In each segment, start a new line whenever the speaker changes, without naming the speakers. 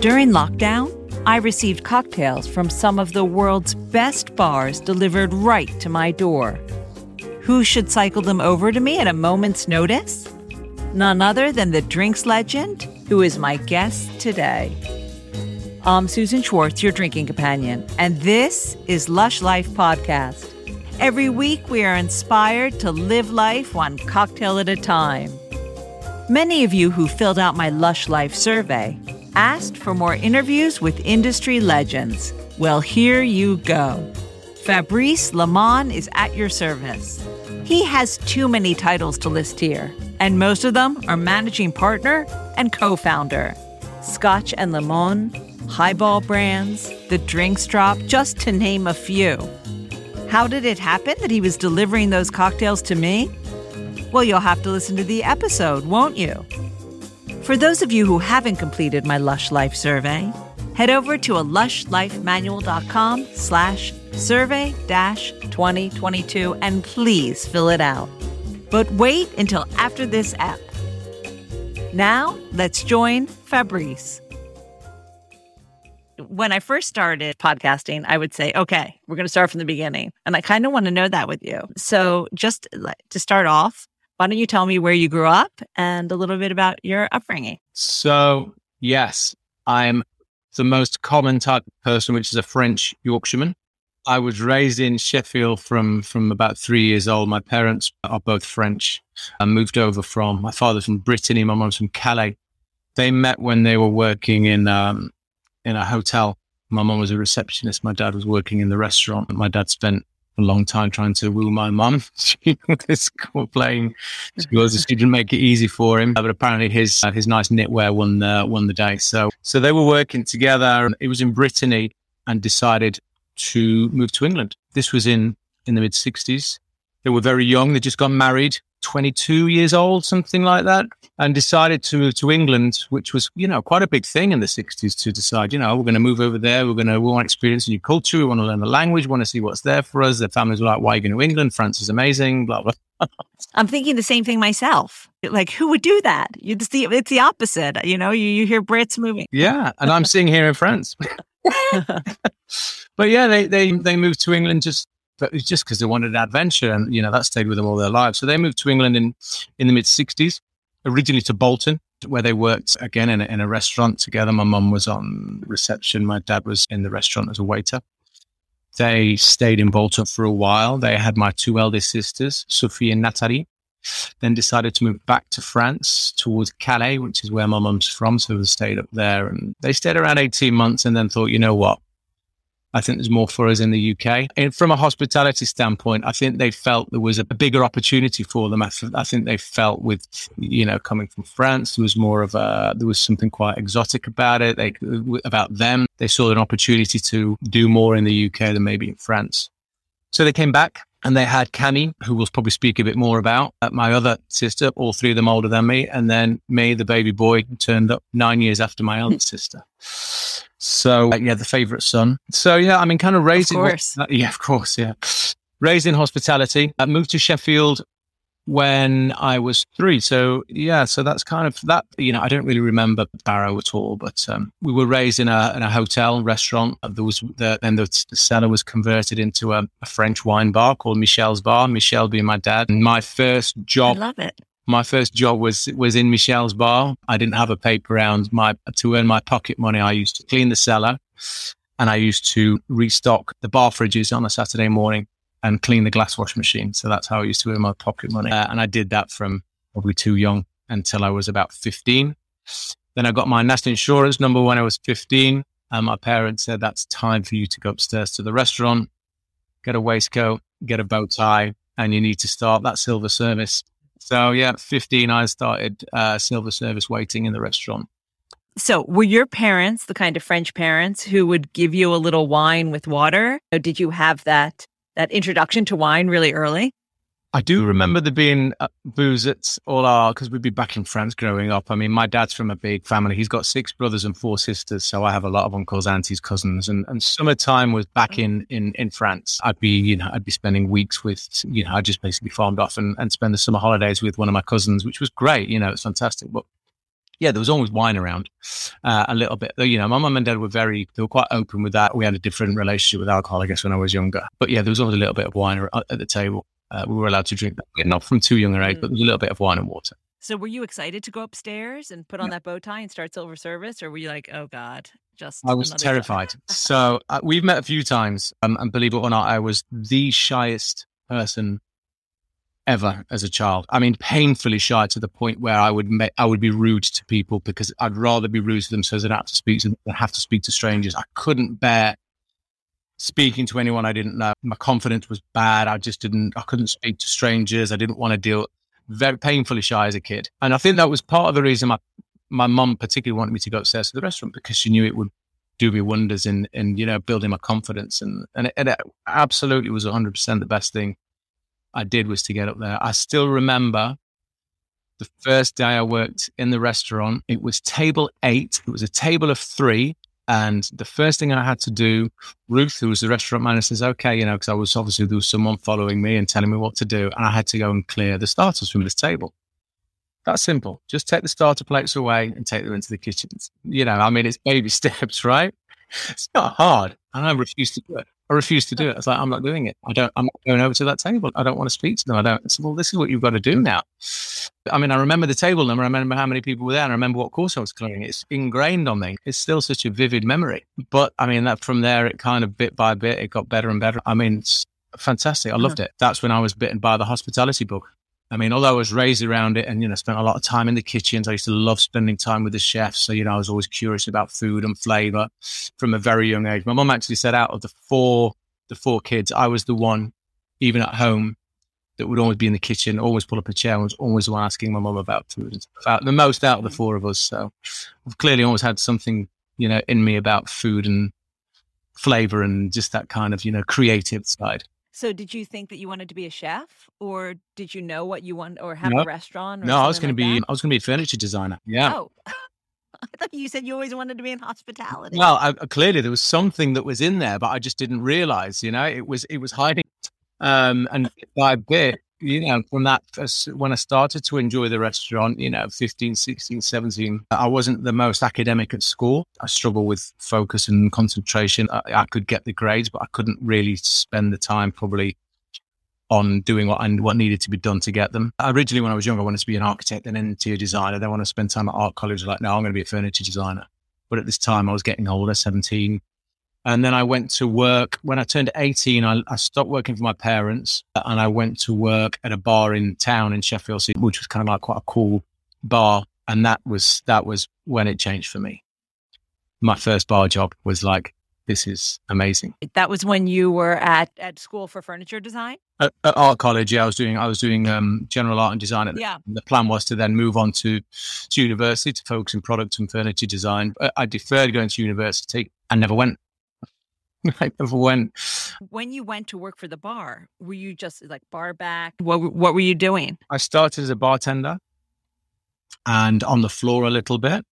During lockdown, I received cocktails from some of the world's best bars delivered right to my door. Who should cycle them over to me at a moment's notice? None other than the drinks legend, who is my guest today. I'm Susan Schwartz, your drinking companion, and this is Lush Life Podcast. Every week, we are inspired to live life one cocktail at a time. Many of you who filled out my Lush Life survey asked for more interviews with industry legends. Well, here you go. Fabrice Limon is at your service. He has too many titles to list here, and most of them are managing partner and co founder. Scotch and Lemon, Highball Brands, The Drinks Drop, just to name a few. How did it happen that he was delivering those cocktails to me? Well, you'll have to listen to the episode, won't you? For those of you who haven't completed my Lush Life survey, head over to a lushlifemanual.com slash survey dash 2022 and please fill it out. But wait until after this app. Now, let's join Fabrice. When I first started podcasting, I would say, okay, we're going to start from the beginning. And I kind of want to know that with you. So, just to start off, why don't you tell me where you grew up and a little bit about your upbringing?
So, yes, I'm the most common type of person, which is a French Yorkshireman. I was raised in Sheffield from from about three years old. My parents are both French. I moved over from my father's from Brittany, my mom's from Calais. They met when they were working in um, in a hotel. My mom was a receptionist. My dad was working in the restaurant. My dad spent a long time trying to woo my mum. she was playing scores. She didn't make it easy for him, but apparently his uh, his nice knitwear won won the day. So so they were working together. It was in Brittany, and decided to move to England. This was in in the mid '60s. They were very young. They just got married. 22 years old, something like that, and decided to move to England, which was, you know, quite a big thing in the 60s to decide, you know, we're going to move over there. We're going to, we want to experience a new culture. We want to learn the language. We want to see what's there for us. Their families were like, why are you going to England? France is amazing, blah, blah.
I'm thinking the same thing myself. Like, who would do that? It's the, it's the opposite. You know, you, you hear Brits moving.
Yeah. And I'm seeing here in France. but yeah, they, they, they moved to England just but it's just because they wanted an adventure, and you know that stayed with them all their lives. So they moved to England in in the mid '60s, originally to Bolton, where they worked again in a, in a restaurant together. My mum was on reception, my dad was in the restaurant as a waiter. They stayed in Bolton for a while. They had my two eldest sisters, Sophie and Natalie. Then decided to move back to France towards Calais, which is where my mum's from. So they stayed up there and they stayed around 18 months and then thought, you know what? I think there's more for us in the UK. And from a hospitality standpoint, I think they felt there was a bigger opportunity for them. I, th- I, think they felt with, you know, coming from France, there was more of a, there was something quite exotic about it. They, about them, they saw an opportunity to do more in the UK than maybe in France. So they came back and they had Cami, who we'll probably speak a bit more about, my other sister, all three of them older than me, and then me, the baby boy, turned up nine years after my eldest sister. So uh, yeah, the favorite son. So yeah, I mean, kind of raising.
Of course.
Uh, yeah, of course. Yeah, raised in hospitality. I moved to Sheffield when I was three. So yeah, so that's kind of that. You know, I don't really remember Barrow at all, but um, we were raised in a in a hotel restaurant. There was the, then the, the cellar was converted into a, a, French wine bar called Michel's Bar. Michel being my dad. And my first job.
I love it
my first job was was in Michel's bar. I didn't have a paper round. My to earn my pocket money, I used to clean the cellar, and I used to restock the bar fridges on a Saturday morning and clean the glass wash machine. So that's how I used to earn my pocket money, uh, and I did that from probably too young until I was about fifteen. Then I got my national insurance number when I was fifteen, and my parents said that's time for you to go upstairs to the restaurant, get a waistcoat, get a bow tie, and you need to start that silver service so yeah, 15, I started uh, silver service waiting in the restaurant.
So were your parents the kind of French parents who would give you a little wine with water? Or did you have that that introduction to wine really early?
I do remember there being uh, booze at all our because we'd be back in France growing up. I mean, my dad's from a big family. He's got six brothers and four sisters, so I have a lot of uncles, aunties, cousins. And, and summertime was back in, in in France. I'd be you know I'd be spending weeks with you know I just basically farmed off and, and spend the summer holidays with one of my cousins, which was great. You know, it's fantastic. But yeah, there was always wine around uh, a little bit. You know, my mum and dad were very, they were quite open with that. We had a different relationship with alcohol, I guess, when I was younger. But yeah, there was always a little bit of wine at the table. Uh, we were allowed to drink that, not from too young an age, mm. but there was a little bit of wine and water.
So were you excited to go upstairs and put on that bow tie and start silver service, or were you like, oh god, just?
I was terrified. so uh, we've met a few times, um, and believe it or not, I was the shyest person ever as a child. I mean, painfully shy to the point where I would I would be rude to people because I'd rather be rude to them so I don't have to speak to them than have to speak to strangers. I couldn't bear speaking to anyone I didn't know. My confidence was bad. I just didn't. I couldn't speak to strangers. I didn't want to deal very painfully shy as a kid. And I think that was part of the reason my my mum particularly wanted me to go upstairs to the restaurant because she knew it would do me wonders in in you know building my confidence and and it, and it absolutely was 100% the best thing I did was to get up there. I still remember the first day I worked in the restaurant. It was table 8. It was a table of 3 and the first thing I had to do, Ruth, who was the restaurant manager, says, okay, you know, because I was obviously there was someone following me and telling me what to do. And I had to go and clear the starters from this table. That's simple. Just take the starter plates away and take them into the kitchens. You know, I mean, it's baby steps, right? It's not hard. And I refused to do it. I refused to do it. I was like, I'm not doing it. I don't, I'm not going over to that table. I don't want to speak to them. I don't. I said, well, this is what you've got to do now. I mean, I remember the table number. I remember how many people were there. And I remember what course I was clearing. It's ingrained on me. It's still such a vivid memory. But I mean, that from there, it kind of bit by bit, it got better and better. I mean, it's fantastic. I loved it. That's when I was bitten by the hospitality bug. I mean, although I was raised around it and, you know, spent a lot of time in the kitchens, I used to love spending time with the chefs. So, you know, I was always curious about food and flavor from a very young age. My mum actually said out of the four, the four kids, I was the one, even at home, that would always be in the kitchen, always pull up a chair, and was always asking my mum about food and stuff. The most out of the four of us. So I've clearly always had something, you know, in me about food and flavor and just that kind of, you know, creative side.
So, did you think that you wanted to be a chef, or did you know what you want, or have no. a restaurant?
no, I was going like to be. That? I was going to be a furniture designer. Yeah.
Oh, I thought you said you always wanted to be in hospitality.
Well, I, clearly there was something that was in there, but I just didn't realize. You know, it was it was hiding. Um, and by bit, you know, from that, when I started to enjoy the restaurant, you know, 15, 16, 17, I wasn't the most academic at school. I struggled with focus and concentration. I, I could get the grades, but I couldn't really spend the time probably on doing what I, what needed to be done to get them. Originally, when I was younger, I wanted to be an architect and an interior designer. Then, when I spent time at art college, I was like, no, I'm going to be a furniture designer. But at this time, I was getting older, 17, and then I went to work. When I turned 18, I, I, stopped working for my parents and I went to work at a bar in town in Sheffield City, which was kind of like quite a cool bar. And that was, that was when it changed for me. My first bar job was like, this is amazing.
That was when you were at, at school for furniture design?
At, at art college, yeah, I was doing I was doing um, general art and design. At yeah. The plan was to then move on to, to university to focus in product and furniture design. I deferred going to university. I never went. I never went.
When you went to work for the bar, were you just like bar back? What What were you doing?
I started as a bartender, and on the floor a little bit,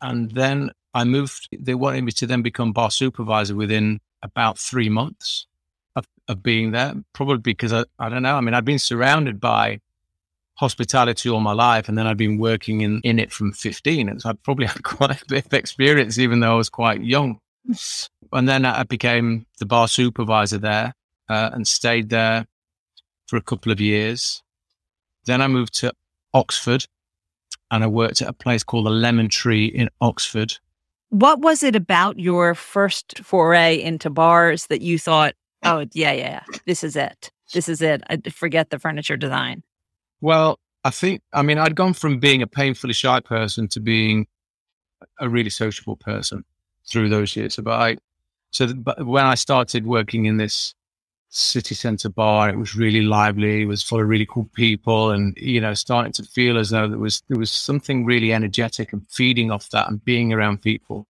and then I moved. They wanted me to then become bar supervisor within about three months of, of being there. Probably because I, I don't know. I mean, I'd been surrounded by hospitality all my life, and then I'd been working in in it from fifteen, and so I'd probably had quite a bit of experience, even though I was quite young. And then I became the bar supervisor there uh, and stayed there for a couple of years. Then I moved to Oxford and I worked at a place called the Lemon Tree in Oxford.
What was it about your first foray into bars that you thought, oh, yeah, yeah, this is it. This is it. I forget the furniture design.
Well, I think, I mean, I'd gone from being a painfully shy person to being a really sociable person through those years. But I, so but when I started working in this city center bar, it was really lively. It was full of really cool people, and you know, starting to feel as though there was there was something really energetic and feeding off that and being around people.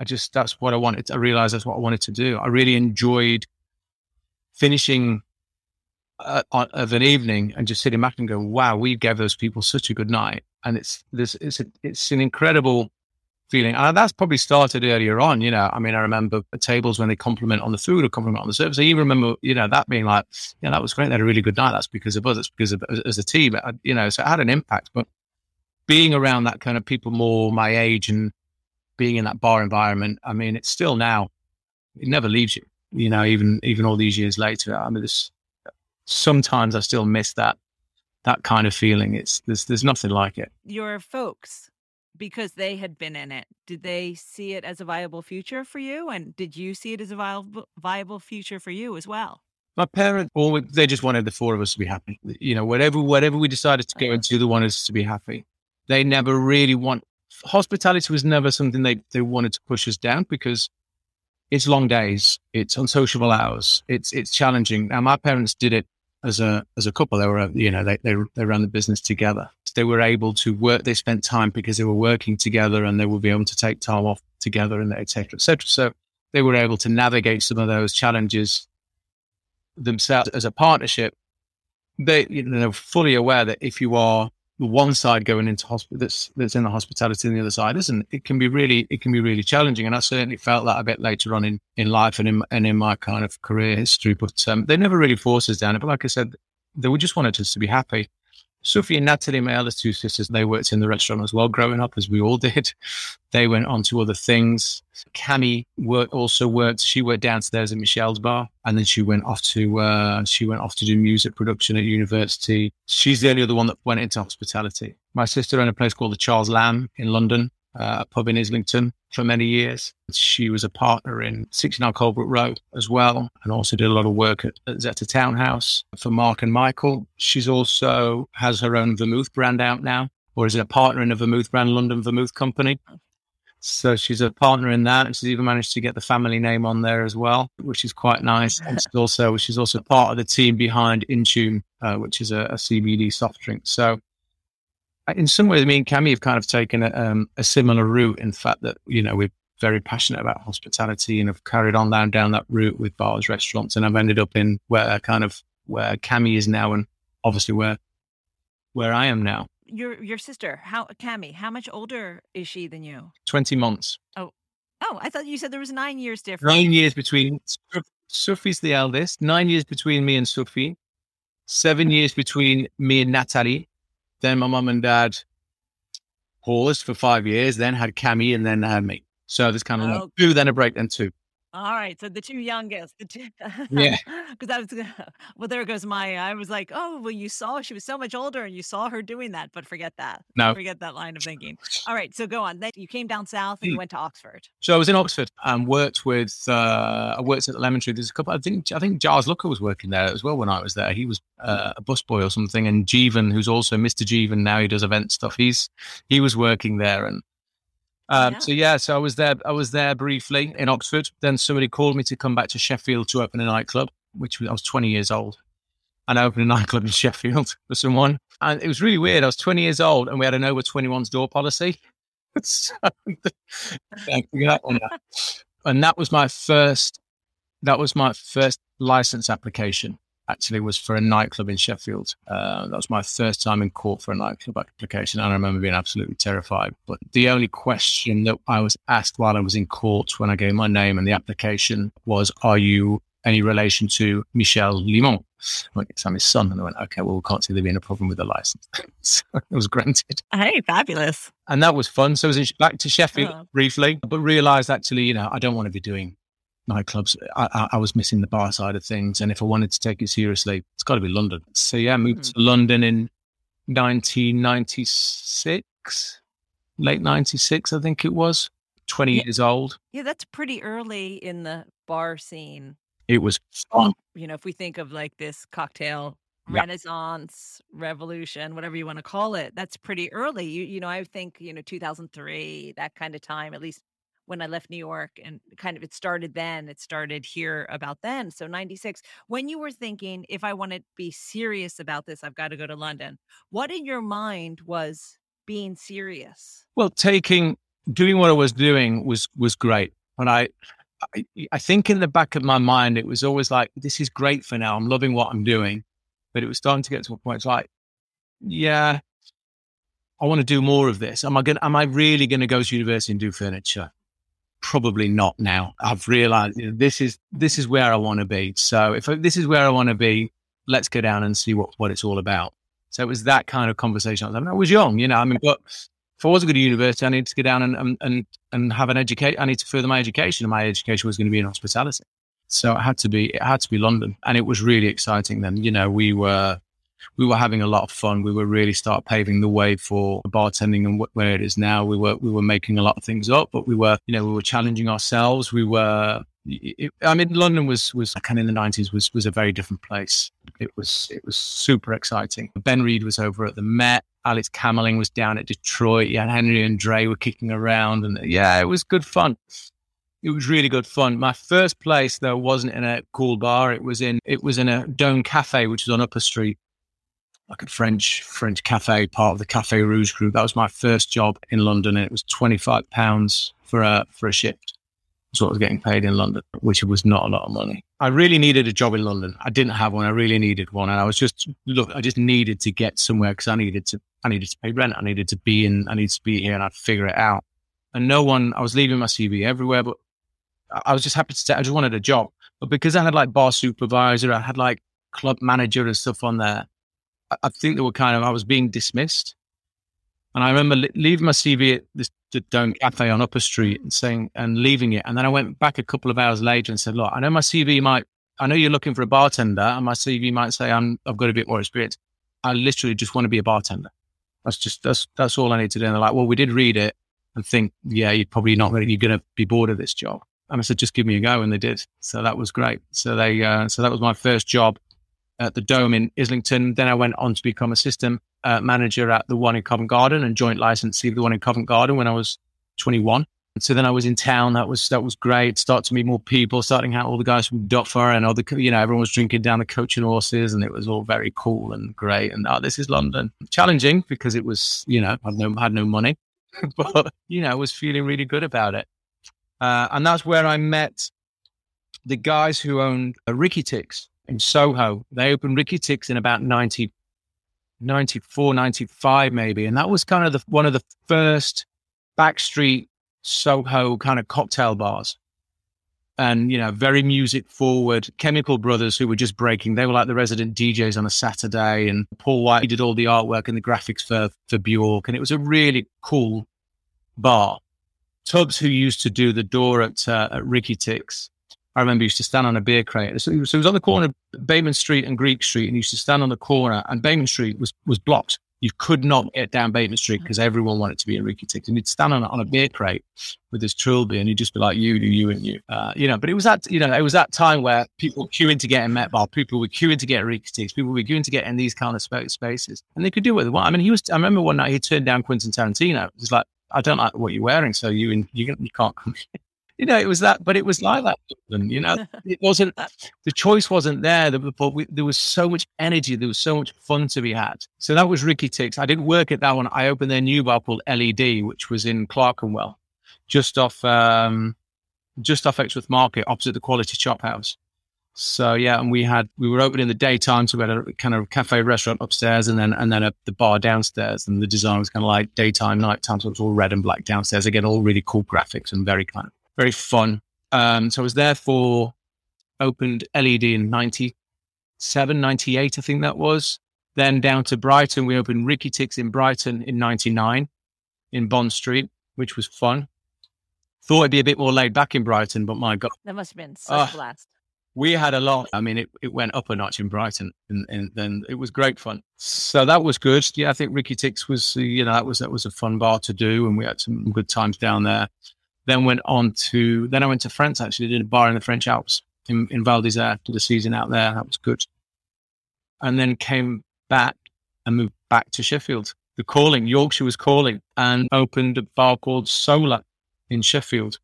I just that's what I wanted. I realized that's what I wanted to do. I really enjoyed finishing uh, of an evening and just sitting back and go, "Wow, we gave those people such a good night." And it's this it's a, it's an incredible feeling. And that's probably started earlier on. You know, I mean, I remember tables when they compliment on the food or compliment on the service. I even remember, you know, that being like, yeah, that was great. They had a really good night. That's because of us. It's because of as a team. Uh, you know, so it had an impact. But being around that kind of people more my age and being in that bar environment, I mean, it's still now, it never leaves you, you know, even, even all these years later. I mean, this, sometimes I still miss that, that kind of feeling. It's, there's, there's nothing like it.
Your folks, because they had been in it, did they see it as a viable future for you? And did you see it as a viable, viable future for you as well?
My parents, always, they just wanted the four of us to be happy. You know, whatever, whatever we decided to go into, they wanted us to be happy. They never really want, hospitality was never something they, they wanted to push us down because it's long days, it's unsociable hours, it's it's challenging. Now my parents did it as a as a couple. They were you know they they they ran the business together. They were able to work. They spent time because they were working together, and they would be able to take time off together, and etc. etc. So they were able to navigate some of those challenges themselves as a partnership. They you know they're fully aware that if you are one side going into hospital that's that's in the hospitality and the other side isn't. It can be really it can be really challenging and i certainly felt that a bit later on in in life and in and in my kind of career history but um, they never really forced us down but like i said they would just wanted us to be happy Sophie and Natalie, my other two sisters, they worked in the restaurant as well growing up, as we all did. They went on to other things. Cami worked, also worked. She worked downstairs at Michel's bar, and then she went off to uh, she went off to do music production at university. She's the only other one that went into hospitality. My sister owned a place called the Charles Lamb in London, uh, a pub in Islington for many years. She was a partner in 69 Colebrooke Row as well, and also did a lot of work at, at Zetter Townhouse for Mark and Michael. She's also has her own vermouth brand out now, or is it a partner in a vermouth brand, London Vermouth Company. So she's a partner in that, and she's even managed to get the family name on there as well, which is quite nice. And she's also she's also part of the team behind Intune, uh, which is a, a CBD soft drink. So in some ways, me and Cami have kind of taken a, um, a similar route in the fact that, you know, we're very passionate about hospitality and have carried on down, down that route with bars, restaurants. And I've ended up in where kind of where Cami is now and obviously where, where I am now.
Your, your sister, how, Cami, how much older is she than you?
20 months.
Oh, oh, I thought you said there was nine years difference.
Nine years between Sophie's the eldest, nine years between me and Sophie, seven years between me and Natalie, then my mum and dad paused for five years, then had Cami, and then had me. So there's kind of oh. like two, then a break, then two.
All right, so the two youngest, the two,
yeah,
because I was, well, there goes my. I was like, oh, well, you saw she was so much older, and you saw her doing that, but forget that.
No,
forget that line of thinking. All right, so go on. Then you came down south and you hmm. went to Oxford.
So I was in Oxford and worked with. Uh, I worked at the Lemon Tree. There's a couple. I think I think Giles Looker was working there as well when I was there. He was uh, a busboy or something, and Jeevan, who's also Mr. Jeevan now, he does event stuff. He's he was working there, and um, yeah. So yeah, so I was there. I was there briefly in Oxford. Then somebody called me to come back to Sheffield to open a nightclub, which was, I was 20 years old, and I opened a nightclub in Sheffield for someone. And it was really weird. I was 20 years old, and we had an over 21s door policy. so, and that was my first. That was my first license application actually was for a nightclub in Sheffield. Uh, that was my first time in court for a nightclub application. And I remember being absolutely terrified. But the only question that I was asked while I was in court when I gave my name and the application was, Are you any relation to Michel Limon? I went, I'm his son. And I went, okay, well, we can't see there being a problem with the license. so it was granted.
Hey, fabulous.
And that was fun. So I was back to Sheffield oh. briefly, but realized actually, you know, I don't want to be doing nightclubs. I, I, was missing the bar side of things, and if I wanted to take it seriously, it's got to be London. So yeah, I moved mm. to London in 1996, late 96, I think it was. 20
yeah.
years old.
Yeah, that's pretty early in the bar scene.
It was fun.
You know, if we think of like this cocktail yeah. renaissance revolution whatever you want to call it that's pretty early you you know i think you know 2003 that kind of time at least when I left New York and kind of it started then, it started here about then. So 96. When you were thinking, if I want to be serious about this, I've got to go to London, what in your mind was being serious?
Well, taking, doing what I was doing was, was great. And I, I, I think in the back of my mind, it was always like, this is great for now. I'm loving what I'm doing. But it was starting to get to a point, it's like, yeah, I want to do more of this. Am I going? Am I really going to go to university and do furniture? Probably not now. I've realized you know, this is this is where I want to be. So if this is where I want to be, let's go down and see what what it's all about. So it was that kind of conversation. I was, I was young, you know. I mean, but if I was going to university, I needed to go down and and and have an educate. I need to further my education, and my education was going to be in hospitality. So it had to be it had to be London, and it was really exciting. Then you know we were we were having a lot of fun. We were really start paving the way for bartending and where it is now. We were we were making a lot of things up, but we were you know we were challenging ourselves. We were. I mean, London was was kind of in the nineties was was a very different place. It was it was super exciting. Ben Reed was over at the Met. Alex Kammerling was down at Detroit. Yeah, Henry and Dre were kicking around, and yeah, it was good fun. It was really good fun. My first place though wasn't in a cool bar. It was in it was in a Dome Cafe, which is on Upper Street, like a French French cafe, part of the Cafe Rouge group. That was my first job in London, and it was twenty five pounds for a for a shift. That's what I was getting paid in London, which was not a lot of money. I really needed a job in London. I didn't have one. I really needed one, and I was just look. I just needed to get somewhere because I needed to. I needed to pay rent. I needed to be in. I needed to be here, and I'd figure it out. And no one. I was leaving my CV everywhere, but I was just happy to. Stay. I just wanted a job, but because I had like bar supervisor, I had like club manager and stuff on there. I think they were kind of, I was being dismissed. And I remember li- leaving my CV at this the Cafe on Upper Street and saying, and leaving it. And then I went back a couple of hours later and said, look, I know my CV might, I know you're looking for a bartender and my CV might say I'm, I've got a bit more experience. I literally just want to be a bartender. That's just, that's, that's all I need to do. And they're like, well, we did read it and think, yeah, you're probably not ready. You're going to be bored of this job. And I said, just give me a go. And they did. So that was great. So they, uh, so that was my first job at the Dome in Islington. Then I went on to become assistant uh, manager at the one in Covent Garden and joint licensee of the one in Covent Garden when I was 21. So then I was in town. That was that was great. Start to meet more people. Starting out all the guys from Duffer and the you know everyone was drinking down the coach and horses, and it was all very cool and great. And oh, this is London. Challenging because it was you know had no had no money, but you know I was feeling really good about it. Uh, and that's where I met the guys who owned uh, Ricky Tics in Soho. They opened Ricky Tics in about 90, 94, 95 maybe. And that was kind of the, one of the first backstreet Soho kind of cocktail bars. And, you know, very music forward. Chemical Brothers, who were just breaking, they were like the resident DJs on a Saturday. And Paul White did all the artwork and the graphics for, for Bjork. And it was a really cool bar. Tubbs, who used to do the door at, uh, at Ricky Tics, I remember used to stand on a beer crate. So, it was on the corner of Bateman Street and Greek Street, and used to stand on the corner, and Bateman Street was was blocked. You could not get down Bateman Street because everyone wanted to be Enrique Tics. And you'd stand on, on a beer crate with his trilby and you'd just be like, you, do you, and you. Uh, you know, but it was that, you know, it was that time where people were queuing to get in Met Bar, people were queuing to get Enrique Tics, people were queuing to get in these kind of spaces. And they could do what they want. I mean, he was, I remember one night he turned down Quentin Tarantino. He's like, I don't like what you're wearing, so you, you, you can't come you know, it was that, but it was like that. And, You know, it wasn't, the choice wasn't there. But we, there was so much energy. There was so much fun to be had. So that was Ricky Tics. I didn't work at that one. I opened their new bar called LED, which was in Clerkenwell, just off, um, just off Exmouth Market, opposite the Quality Chop House. So yeah, and we had we were open in the daytime, so we had a kind of cafe restaurant upstairs, and then and then a, the bar downstairs. And the design was kind of like daytime, nighttime, so it was all red and black downstairs. Again, all really cool graphics and very kind of very fun. Um, so I was there for opened LED in 97, 98, I think that was. Then down to Brighton, we opened Ricky Tics in Brighton in 99 in Bond Street, which was fun. Thought it'd be a bit more laid back in Brighton, but my God.
That must have been such uh, a blast.
We had a lot. I mean, it, it went up a notch in Brighton and, and then it was great fun. So that was good. Yeah, I think Ricky Tics was, you know, that was, that was a fun bar to do and we had some good times down there. Then went on to then I went to France actually did a bar in the French Alps in, in Val d'Isère, did a season out there. That was good. And then came back and moved back to Sheffield. The calling, Yorkshire was calling and opened a bar called Solar in Sheffield.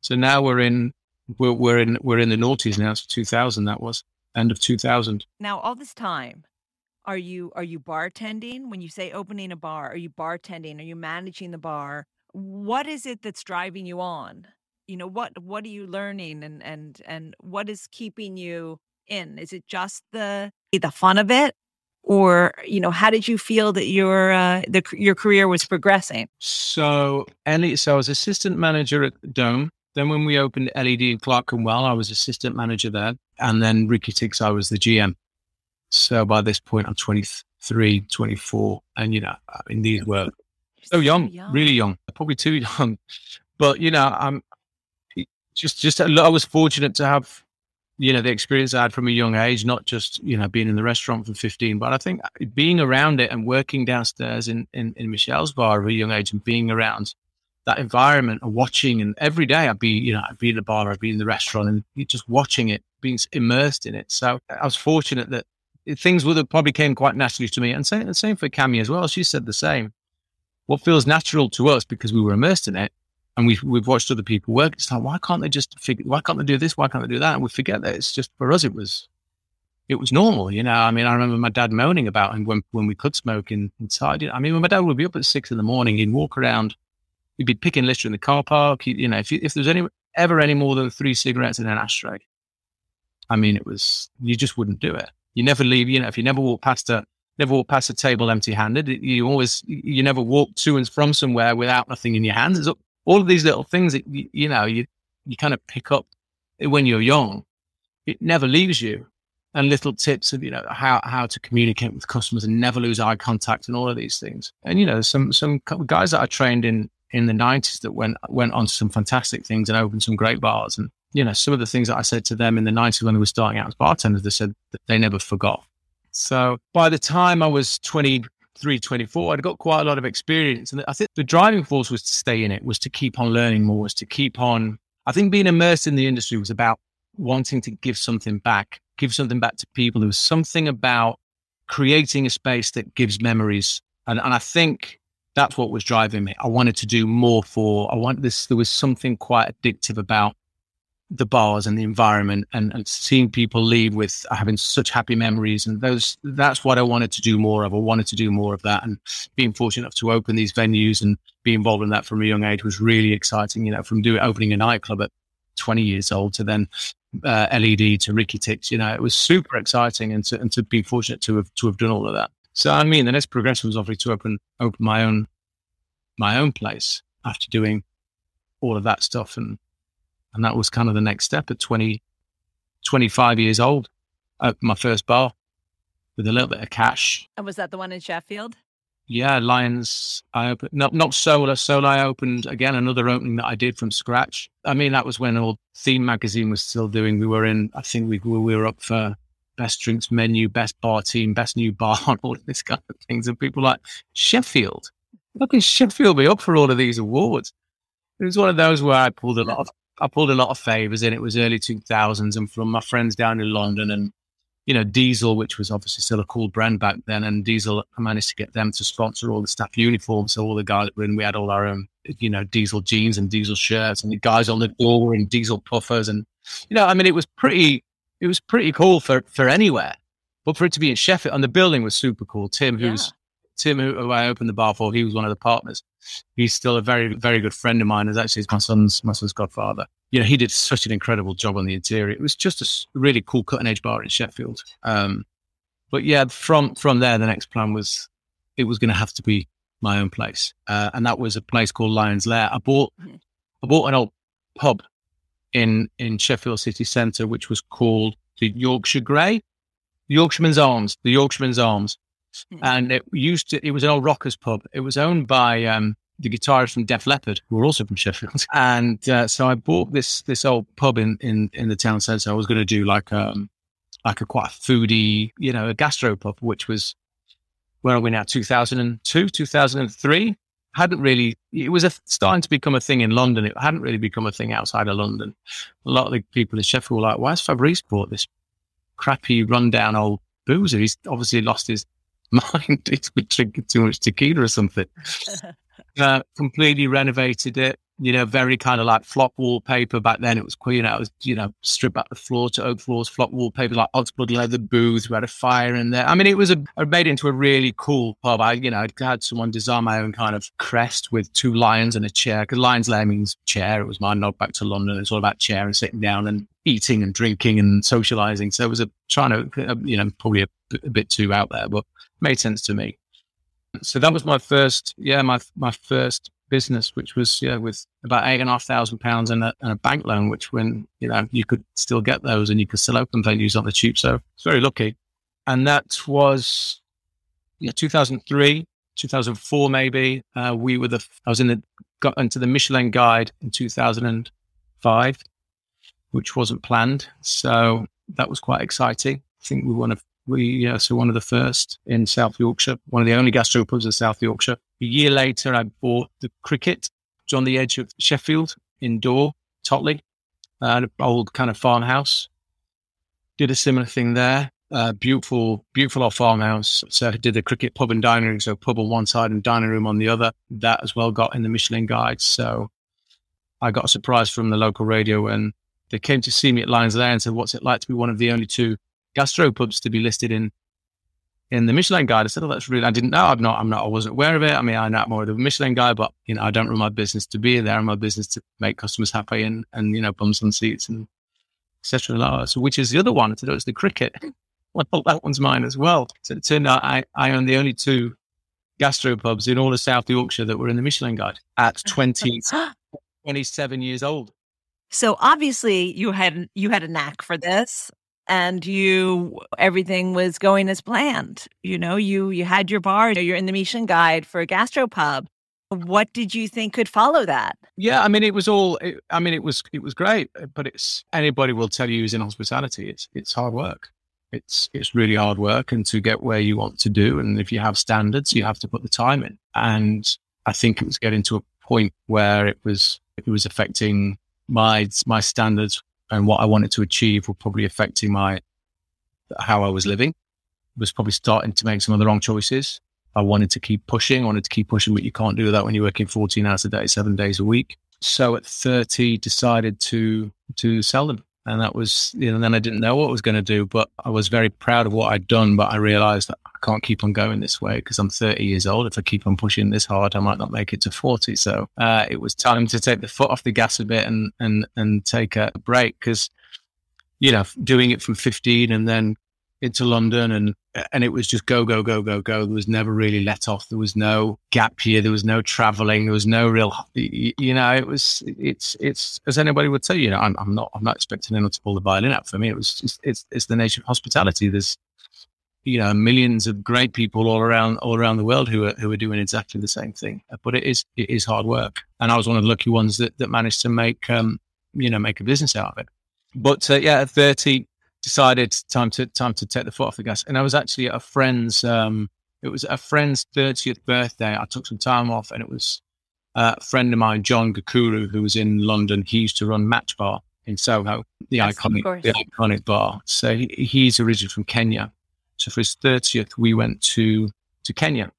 So now we're in we're, we're in we're in the noughties now. So 2000 that was end of 2000.
Now all this time, are you are you bartending when you say opening a bar? Are you bartending? Are you managing the bar? What is it that's driving you on? You know, what what are you learning and and and what is keeping you in? Is it just the the fun of it? Or, you know, how did you feel that your uh, the, your career was progressing?
So, Ellie, so I was assistant manager at Dome. Then, when we opened LED in Clerkenwell I was assistant manager there. And then Ricky Tics, I was the GM. So by this point, I'm 20, 23, 24. And, you know, I mean, these were so young, young, really young, probably too young. But, you know, I'm just, just, uh, I was fortunate to have, you know, the experience I had from a young age, not just, you know, being in the restaurant from 15, but I think uh, being around it and working downstairs in, in, in Michel's bar at a young age and being around that environment and watching and every day I'd be, you know, I'd be in the bar, I'd be in the restaurant and just watching it, being immersed in it. So uh, I was fortunate that things would have probably came quite naturally to me. And same, same for Cami as well. She said the same. What feels natural to us because we were immersed in it and we've, we've watched other people work. It's like, why can't they just figure, why can't they do this? Why can't they do that? And we forget that it's just for us, it was, it was normal, you know. I mean, I remember my dad moaning about him when, when we could smoke in, inside. I mean, when my dad would be up at six in the morning, he'd walk around, he'd be picking litter in the car park. He, you know, if, if there's any, ever any more than three cigarettes in an ashtray, I mean, it was, you just wouldn't do it. You never leave, you know, if you never walk past a, never walk past a table empty handed, you always, you never walk to and from somewhere without nothing in your hands. There's all of these little things that, you, you know, you, you kind of pick up when you're young. It never leaves you. And little tips of, you know, how, how to communicate with customers and never lose eye contact and all of these things. And, you know, some, some guys that I trained in, in the 90s that went went on to some fantastic things and opened some great bars. And you know, some of the things that I said to them in the 90s when they were starting out as bartenders, they said that they never forgot. So by the time I was 23, 24, I'd got quite a lot of experience. And I think the driving force was to stay in it, was to keep on learning more, was to keep on. I think being immersed in the industry was about wanting to give something back, give something back to people. There was something about creating a space that gives memories. And, and I think that's what was driving me. I wanted to do more for, I want this, there was something quite addictive about the bars and the environment and, and seeing people leave with having such happy memories and those that's what I wanted to do more of. I wanted to do more of that and being fortunate enough to open these venues and be involved in that from a young age was really exciting. You know, from doing opening a nightclub at 20 years old to then uh, LED to Ricky Ticks, you know, it was super exciting and to, and to be fortunate to have to have done all of that. So I mean, the next progression was obviously to open open my own my own place after doing all of that stuff and and that was kind of the next step at 20, 25 years old. Opened my first bar with a little bit of cash.
And was that the one in Sheffield?
Yeah, Lions. I opened not not Solar. Solar. I opened again another opening that I did from scratch. I mean, that was when old Theme magazine was still doing. We were in. I think we we were up for best drinks menu, best bar team, best new bar, all of this kind of things. And people like Sheffield. How can Sheffield be up for all of these awards? It was one of those where I pulled a lot of I pulled a lot of favors in. It was early 2000s and from my friends down in London and, you know, Diesel, which was obviously still a cool brand back then. And Diesel, I managed to get them to sponsor all the staff uniforms. So all the guys were in, we had all our own, you know, Diesel jeans and Diesel shirts and the guys on the door were in Diesel puffers. And, you know, I mean, it was pretty, it was pretty cool for, for anywhere. But for it to be in Sheffield, and the building was super cool. Tim, who's Tim, who I opened the bar for, he was one of the partners. He's still a very, very good friend of mine. Is actually my son's my son's godfather. You know, he did such an incredible job on the interior. It was just a really cool cutting edge bar in Sheffield. Um, but yeah, from from there, the next plan was it was going to have to be my own place, uh, and that was a place called Lions Lair. I bought mm-hmm. I bought an old pub in in Sheffield city centre, which was called the Yorkshire Grey, Yorkshireman's Arms, the Yorkshireman's Arms. And it used to, it was an old rockers pub. It was owned by um, the guitarist from Def Leppard, who were also from Sheffield. And uh, so I bought this this old pub in in, in the town centre. I was going to do like um like a quite a foodie, you know, a gastro pub, which was where are we now? Two thousand and two, two thousand and three. Hadn't really. It was a, starting to become a thing in London. It hadn't really become a thing outside of London. A lot of the people in Sheffield were like, "Why has Fabrice bought this crappy, rundown old boozer? He's obviously lost his mind. He's been drinking too much tequila or something. uh, completely renovated it. You know, very kind of like flock wallpaper. Back then, it was you know, it was you know, strip back the floor to oak floors, flock wallpaper, like Oxford leather booths. We had a fire in there. I mean, it was a I made it into a really cool pub. I you know, I had someone design my own kind of crest with two lions and a chair. Because Lions Lair means chair. It was my nod back to London. It's all about chair and sitting down and eating and drinking and socializing. So it was a trying to, uh, you know, probably a, a bit too out there, but made sense to me. So that was my first, yeah, my my first business, which was yeah with about eight and a half thousand pounds and a, a bank loan, which when you know you could still get those and you could still open venues on the cheap. So it's very lucky, and that was yeah, 2003, 2004, maybe. Uh, we were the, I was in the, got into the Michelin guide in 2005, which wasn't planned. So that was quite exciting. I think we one of, we, yeah, so one of the first in South Yorkshire, one of the only gastropubs in South Yorkshire. A year later, I bought the cricket just on the edge of Sheffield in Dore, Totley, uh, an old kind of farmhouse. Did a similar thing there. Uh, beautiful, beautiful old farmhouse. So I did the cricket pub and dining room. So pub on one side and dining room on the other. That as well got in the Michelin guide. So I got a surprise from the local radio when they came to see me at Lions Lair and said, "What's it like to be one of the only two gastropubs to be listed in in the Michelin guide?" I said, "Oh, that's really. I didn't know. I'm not. I'm not. I wasn't aware of it. I mean, I know more of the Michelin guide, but you know, I don't run my business to be there. My business to make customers happy and and you know, bums on seats and etc. So, which is the other one? I said, "Oh, it's the cricket." well, that one's mine as well. So it turned out I, I own the only two gastropubs in all of South Yorkshire that were in the Michelin Guide at 20, 27 years old.
So obviously you had you had a knack for this and you everything was going as planned. You know, you you had your bar, you're in the Michelin Guide for a gastropub. What did you think could follow that?
Yeah, I mean, it was all. It, I mean, it was it was great, eh, but it's anybody will tell you who's in hospitality. It's it's hard work it's it's really hard work and to get where you want to do and if you have standards you have to put the time in and i think it was getting to a point where it was it was affecting my my standards and what i wanted to achieve were probably affecting my how i was living. I was probably starting to make some of the wrong choices. I wanted to keep pushing I wanted to keep pushing but you can't do that when you're working 14 hours a day seven days a week. So at 30 decided to to sell them and that was, you know, then I didn't know what I was going to do, but I was very proud of what I'd done. But I realized that I can't keep on going this way because I'm 30 years old. If I keep on pushing this hard, I might not make it to 40. So uh, it was time to take the foot off the gas a bit and, and, and take a break because, you know, doing it from 15 and then into London and and it was just go go go go go. There was never really let off. There was no gap year. There was no traveling. There was no real. You know, it was it's it's as anybody would tell you. Know, I'm, I'm not I'm not expecting anyone to pull the violin out for me. It was just it's it's the nature of hospitality. There's you know millions of great people all around all around the world who are who are doing exactly the same thing. But it is it is hard work, and I was one of the lucky ones that that managed to make um you know make a business out of it. But uh, yeah, at 30, decided time to time to take the foot off the gas. And I was actually at a friend's. Um, it was a friend's thirtieth birthday. I took some time off, and it was uh, a friend of mine, John Gakuru, who was in London. He used to run Match Bar in Soho, the yes, iconic, the iconic bar. So he, he's originally from Kenya. So for his thirtieth, we went to to Kenya.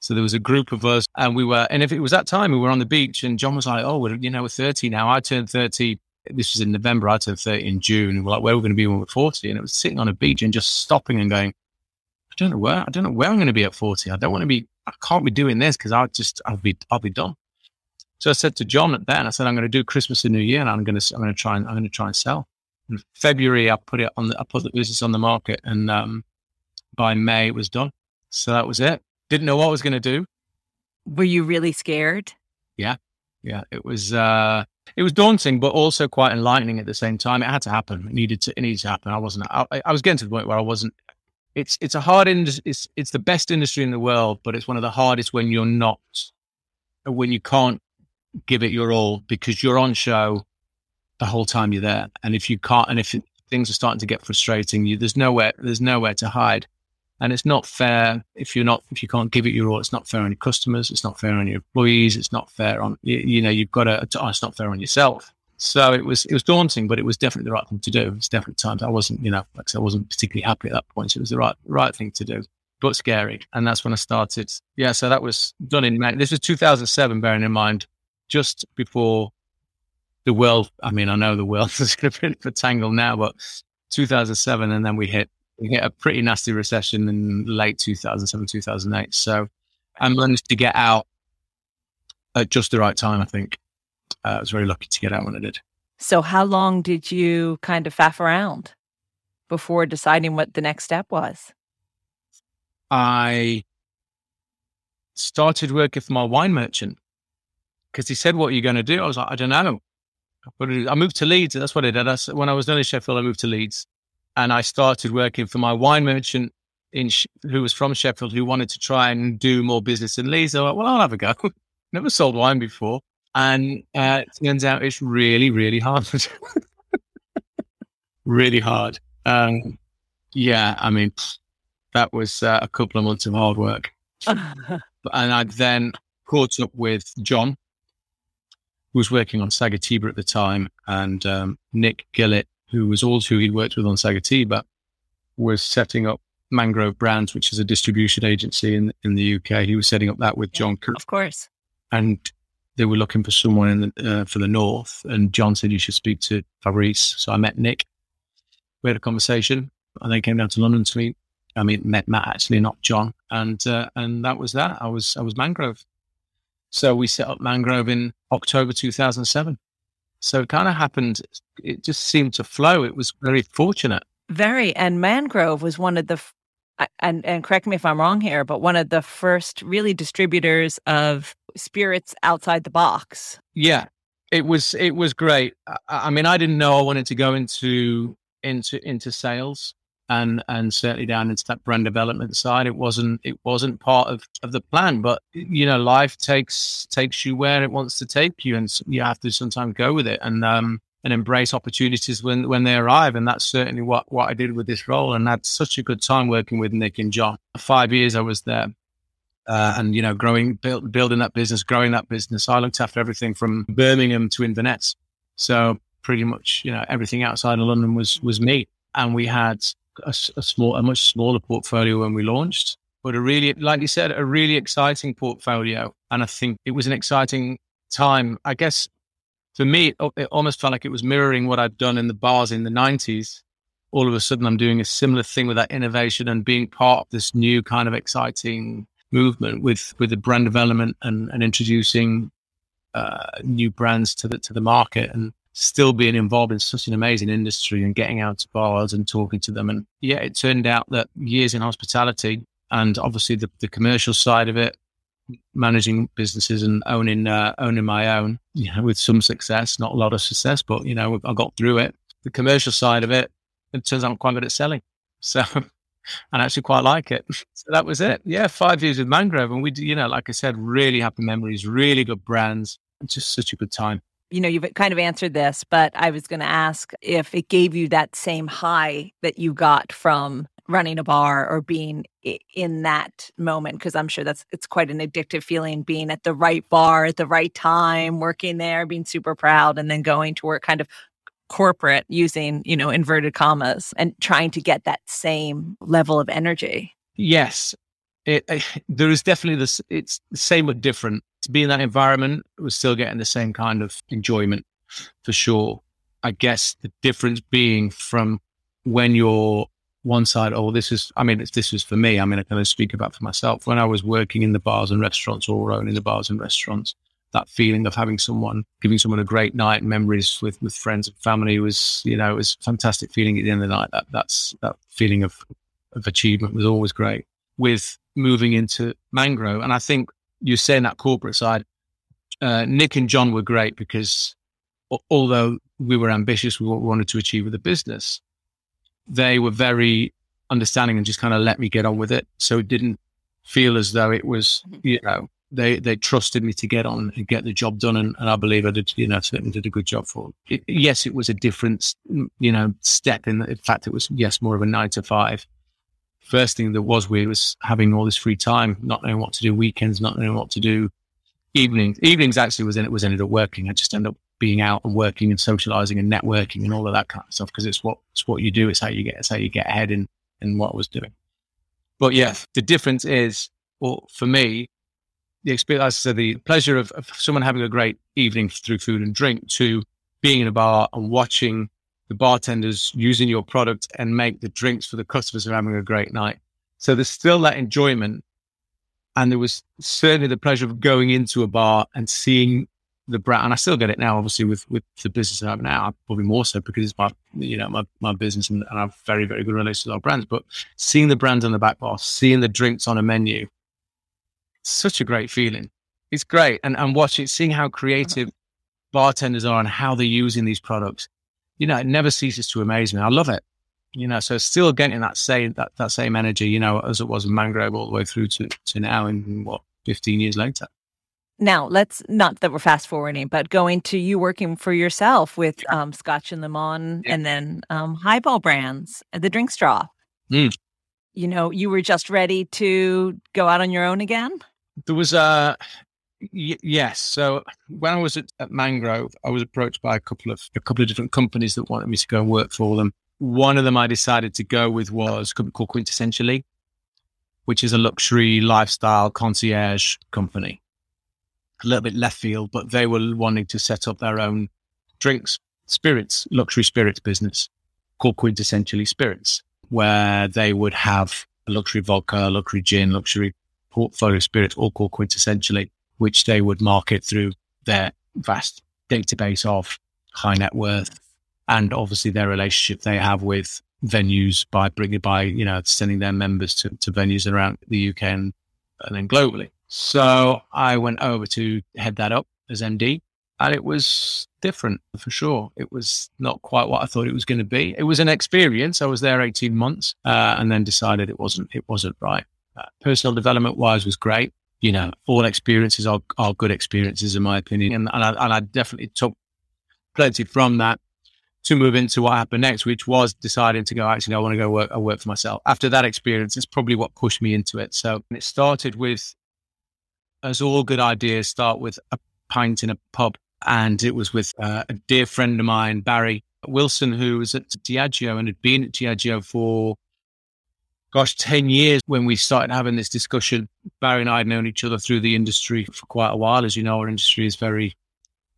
So there was a group of us, and we were, and if it was that time, we were on the beach, and John was like, "Oh, we're, you know, we're 30 now. I turned 30 this was in November. I turned 30 in June. We're like, where are we going to be when we're 40? And it was sitting on a beach and just stopping and going, I don't know where, I don't know where I'm going to be at 40. I don't want to be, I can't be doing this because I'll just, I'll be, I'll be done. So I said to John at then, I said, I'm going to do Christmas and New Year and I'm going to, I'm going to try and, I'm going to try and sell. In February, I put it on the, I put the business on the market and, um, by May it was done. So that was it. Didn't know what I was going to do.
Were you really scared?
Yeah. Yeah. It was, uh, it was daunting, but also quite enlightening at the same time. It had to happen. It needed to. It needed to happen. I wasn't. I, I was getting to the point where I wasn't. It's it's a hard industry. It's it's the best industry in the world, but it's one of the hardest when you're not, when you can't give it your all because you're on show the whole time you're there, and if you can't, and if things are starting to get frustrating, you there's nowhere there's nowhere to hide and it's not fair if you're not if you can't give it your all it's not fair on your customers it's not fair on your employees it's not fair on you, you know you've got to oh, it's not fair on yourself. So it was it was daunting but it was definitely the right thing to do. It's definitely times i wasn't you know like i wasn't particularly happy at that point so it was the right right thing to do but scary. And that's when i started yeah so that was done in May. this was 2007 bearing in mind just before the world i mean i know the world is going to be a tangle now but 2007 and then we hit we hit a pretty nasty recession in late 2007, 2008. So I managed to get out at just the right time, I think. Uh, I was very lucky to get out when I did.
So, how long did you kind of faff around before deciding what the next step was?
I started working for my wine merchant because he said, What are you going to do? I was like, I don't know. I moved to Leeds. That's what I did. I, when I was done in Sheffield, I moved to Leeds and I started working for my wine merchant in who was from Sheffield who wanted to try and do more business in Leeds. I went, well, I'll have a go. Never sold wine before. And uh, it turns out it's really, really hard. really hard. Um, yeah, I mean, that was uh, a couple of months of hard work. and I then caught up with John, who was working on Sagatiba at the time, and um, Nick Gillett, who was also who he'd worked with on Sagatiba, was setting up Mangrove Brands, which is a distribution agency in in the UK. He was setting up that with John Cook.
Of course.
And they were looking for someone in the, uh, for the north, and John said you should speak to Fabrice. So I met Nick. We had a conversation, and they came down to London to meet. I mean, met Matt actually, not John, and uh, and that was that. I was I was Mangrove. So we set up Mangrove in October 2007. So it kind of happened. It just seemed to flow. It was very fortunate.
Very. And Mangrove was one of the, and, and correct me if I'm wrong here, but one of the first really distributors of spirits outside the box.
Yeah. It was, it was great. I, I mean, I didn't know I wanted to go into, into, into sales and and certainly down into that brand development side it wasn't it wasn't part of of the plan. But you know life takes takes you where it wants to take you and you have to sometimes go with it and um and embrace opportunities when when they arrive. And that's certainly what what I did with this role and had such a good time working with Nick and John. 5 years I was there uh, and you know growing build, building that business growing that business. I looked after everything from Birmingham to Inverness. So pretty much you know everything outside of London was was me. And we had a, a small, a much smaller portfolio when we launched, but a really, like you said, a really exciting portfolio. And I think it was an exciting time. I guess for me, it, it almost felt like it was mirroring what I'd done in the bars in the 90s. All of a sudden, I'm doing a similar thing with that innovation and being part of this new kind of exciting movement with with the brand development and, and introducing uh, new brands to the to the market. And still being involved in such an amazing industry and getting out to bars and talking to them. And yeah, it turned out that years in hospitality and obviously the, the commercial side of it, managing businesses and owning uh, owning my own, you know, with some success, not a lot of success, but you know, I got through it. The commercial side of it, it turns out I'm quite good at selling. So and actually quite like it. So that was it. Yeah, five years with Mangrove. And we, you know, like I said, really happy memories, really good brands, and just such a good time
you know, you've kind of answered this, but I was going to ask if it gave you that same high that you got from running a bar or being in that moment because i'm sure that's it's quite an addictive feeling being at the right bar at the right time working there being super proud and then going to work kind of corporate using you know inverted commas and trying to get that same level of energy.
Yes it, it, there is definitely this it's the same but different to be in that environment we're still getting the same kind of enjoyment for sure. I guess the difference being from when you're one side, oh, this is, I mean, this is for me. I mean, I can only speak about for myself. When I was working in the bars and restaurants or owning the bars and restaurants, that feeling of having someone, giving someone a great night, memories with, with friends and family was, you know, it was fantastic feeling at the end of the night. That, that's, that feeling of, of achievement was always great. With moving into Mangrove, and I think you're saying that corporate side, uh, Nick and John were great because although we were ambitious with what we wanted to achieve with the business, they were very understanding and just kind of let me get on with it. So it didn't feel as though it was, mm-hmm. you know, they they trusted me to get on and get the job done, and, and I believe I did, you know, certainly did a good job for it. Yes, it was a different, you know, step in. In fact, it was yes more of a nine to five, first thing that was weird was having all this free time, not knowing what to do weekends, not knowing what to do evenings. Evenings actually was in it was ended up working. I just ended up being out and working and socializing and networking and all of that kind of stuff because it's what it's what you do. It's how you get it's how you get ahead in in what I was doing. But yeah, the difference is, well, for me, the experience, said, the pleasure of, of someone having a great evening through food and drink to being in a bar and watching the bartenders using your product and make the drinks for the customers are having a great night. So there's still that enjoyment. And there was certainly the pleasure of going into a bar and seeing the brand. And I still get it now, obviously, with, with the business I have now, probably more so because it's my, you know, my, my business and, and I have very, very good relations with our brands. But seeing the brands on the back bar, seeing the drinks on a menu, such a great feeling. It's great. And, and watching, seeing how creative bartenders are and how they're using these products you know, it never ceases to amaze me. I love it. You know, so still getting that same that, that same energy, you know, as it was in Mangrove all the way through to, to now in what, 15 years later.
Now, let's not that we're fast forwarding, but going to you working for yourself with um, Scotch and Limon
Yeah.
and then um, highball brands, the drinks drop.
Mm.
You know, you were just ready to go out on your own again.
There was a y- yes. So when I was at, at Mangrove, I was approached by a couple of a couple of different companies that wanted me to go and work for them. One of them I decided to go with was a company called Quintessentially, which is a luxury lifestyle concierge company. A little bit left field, but they were wanting to set up their own drinks, spirits, luxury spirits business called Quintessentially Spirits, where they would have a luxury vodka, luxury gin, luxury portfolio spirits, all called quintessentially, which they would market through their vast database of high net worth and obviously their relationship they have with venues by bringing by you know sending their members to, to venues around the UK and, and then globally. So I went over to head that up as MD, and it was different for sure. It was not quite what I thought it was going to be. It was an experience. I was there eighteen months, uh, and then decided it wasn't it wasn't right. Uh, personal development wise was great. You know, all experiences are, are good experiences in my opinion, and, and, I, and I definitely took plenty from that to move into what happened next, which was deciding to go. Actually, I want to go work. I work for myself. After that experience, it's probably what pushed me into it. So it started with, as all good ideas start with a pint in a pub, and it was with uh, a dear friend of mine, Barry Wilson, who was at Diageo and had been at Diageo for gosh, 10 years when we started having this discussion. Barry and I had known each other through the industry for quite a while. As you know, our industry is very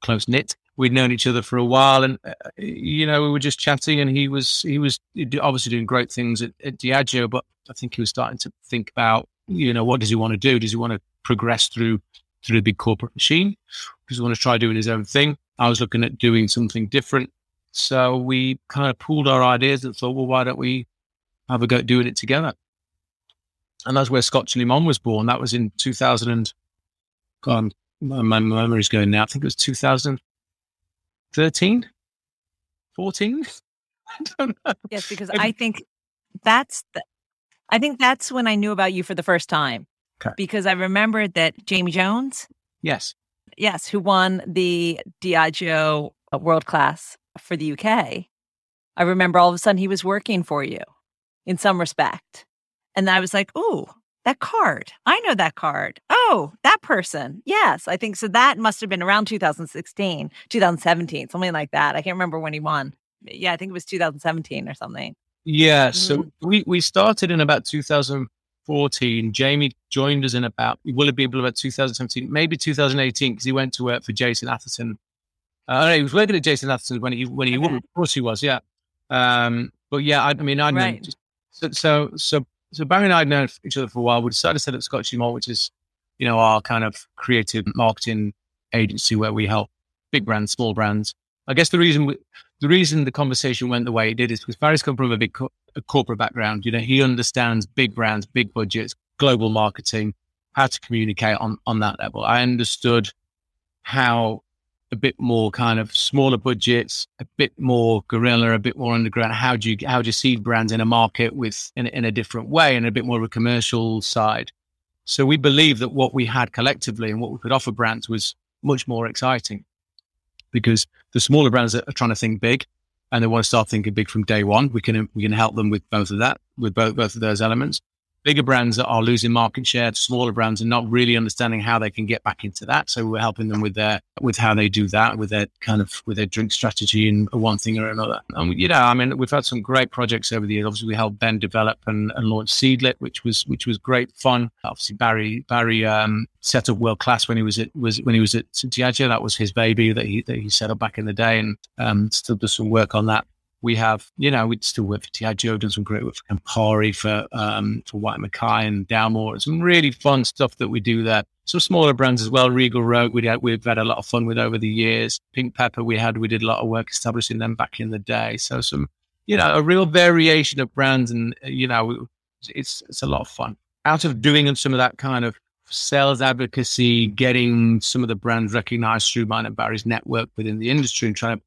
close knit. We'd known each other for a while and, uh, you know, we were just chatting and he was, he was obviously doing great things at, at Diageo, but I think he was starting to think about, you know, what does he want to do? Does he want to progress through, through the big corporate machine? Does he want to try doing his own thing? I was looking at doing something different. So we kind of pooled our ideas and thought, well, why don't we have a go at doing it together. And that's where Scotch Limon was born. That was in 2000 and, God, my, my memory's going now. I think it was 2013, 14. I don't know.
Yes, because I think that's the, I think that's when I knew about you for the first time.
Okay.
Because I remembered that Jamie Jones,
Yes.
yes, who won the Diageo uh, World Class for the UK. I remember all of a sudden he was working for you in some respect. And I was like, oh, that card. I know that card. Oh, that person. Yes, I think so. That must have been around 2016, 2017, something like that. I can't remember when he won. Yeah, I think it was 2017 or something.
Yeah. So we, we started in about 2014. Jamie joined us in about, will it be about 2017, maybe 2018, because he went to work for Jason Atherton. Uh, no, he was working at Jason Atherton when he, when he,
Okay.
of course he was, yeah. Um, but yeah, I, I mean, I know,
Right.
So, so, so, so Barry and I had known each other for a while. We decided to set up Scotch Malt, which is, you know, our kind of creative marketing agency where we help big brands, small brands. I guess the reason we, the reason the conversation went the way it did is because Barry's come from a big co- a corporate background. You know, he understands big brands, big budgets, global marketing, how to communicate on on that level. I understood how a bit more kind of smaller budgets, a bit more guerrilla, a bit more underground. How do you how do you seed brands in a market with in, in a different way and a bit more of a commercial side? So we believe that what we had collectively and what we could offer brands was much more exciting because the smaller brands that are trying to think big and they want to start thinking big from day one. We can we can help them with both of that, with both both of those elements. Bigger brands that are losing market share to smaller brands and not really understanding how they can get back into that. So we're helping them with their with how they do that, with their kind of with their drink strategy and one thing or another. And you know, I mean, we've had some great projects over the years. Obviously, we helped Ben develop and, and launch Seedlip, which was which was great fun. Obviously, Barry Barry um, set up world class when he was at was when he was at Diageo. That was his baby that he that he set up back in the day, and um, still does some work on that. We have, you know, we'd still work for Diageo, done some great work for Campari, for um, for Whyte Mackay and Dalmore, some really fun stuff that we do there. Some smaller brands as well. Regal Rogue, we had, we've had a lot of fun with over the years. Pink Pepper, we had we did a lot of work establishing them back in the day. So some, you know, a real variation of brands, and uh, you know, it's it's a lot of fun. Out of doing some of that kind of sales advocacy, getting some of the brands recognized through mine and Barry's network within the industry, and trying to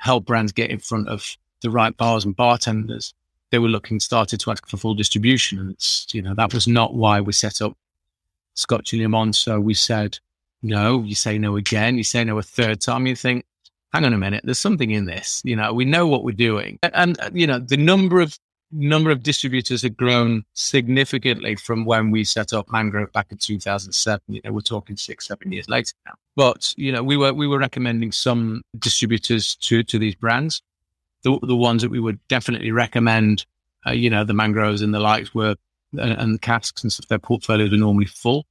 help brands get in front of the right bars and bartenders. they were looking, started to ask for full distribution. And it's, you know, that was not why we set up Scotch and Limon. So we said, no, you say no again, you say no a third time, you think, hang on a minute, there's something in this. You know, we know what we're doing. And, and you know, the number of number of distributors had grown significantly from when we set up Mangrove back in 2007. You know, we're talking six, seven years later now. But you know, we were we were recommending some distributors to to these brands. The the ones that we would definitely recommend, uh, you know, the mangroves and the likes were and, and casks and stuff. Their portfolios are normally full.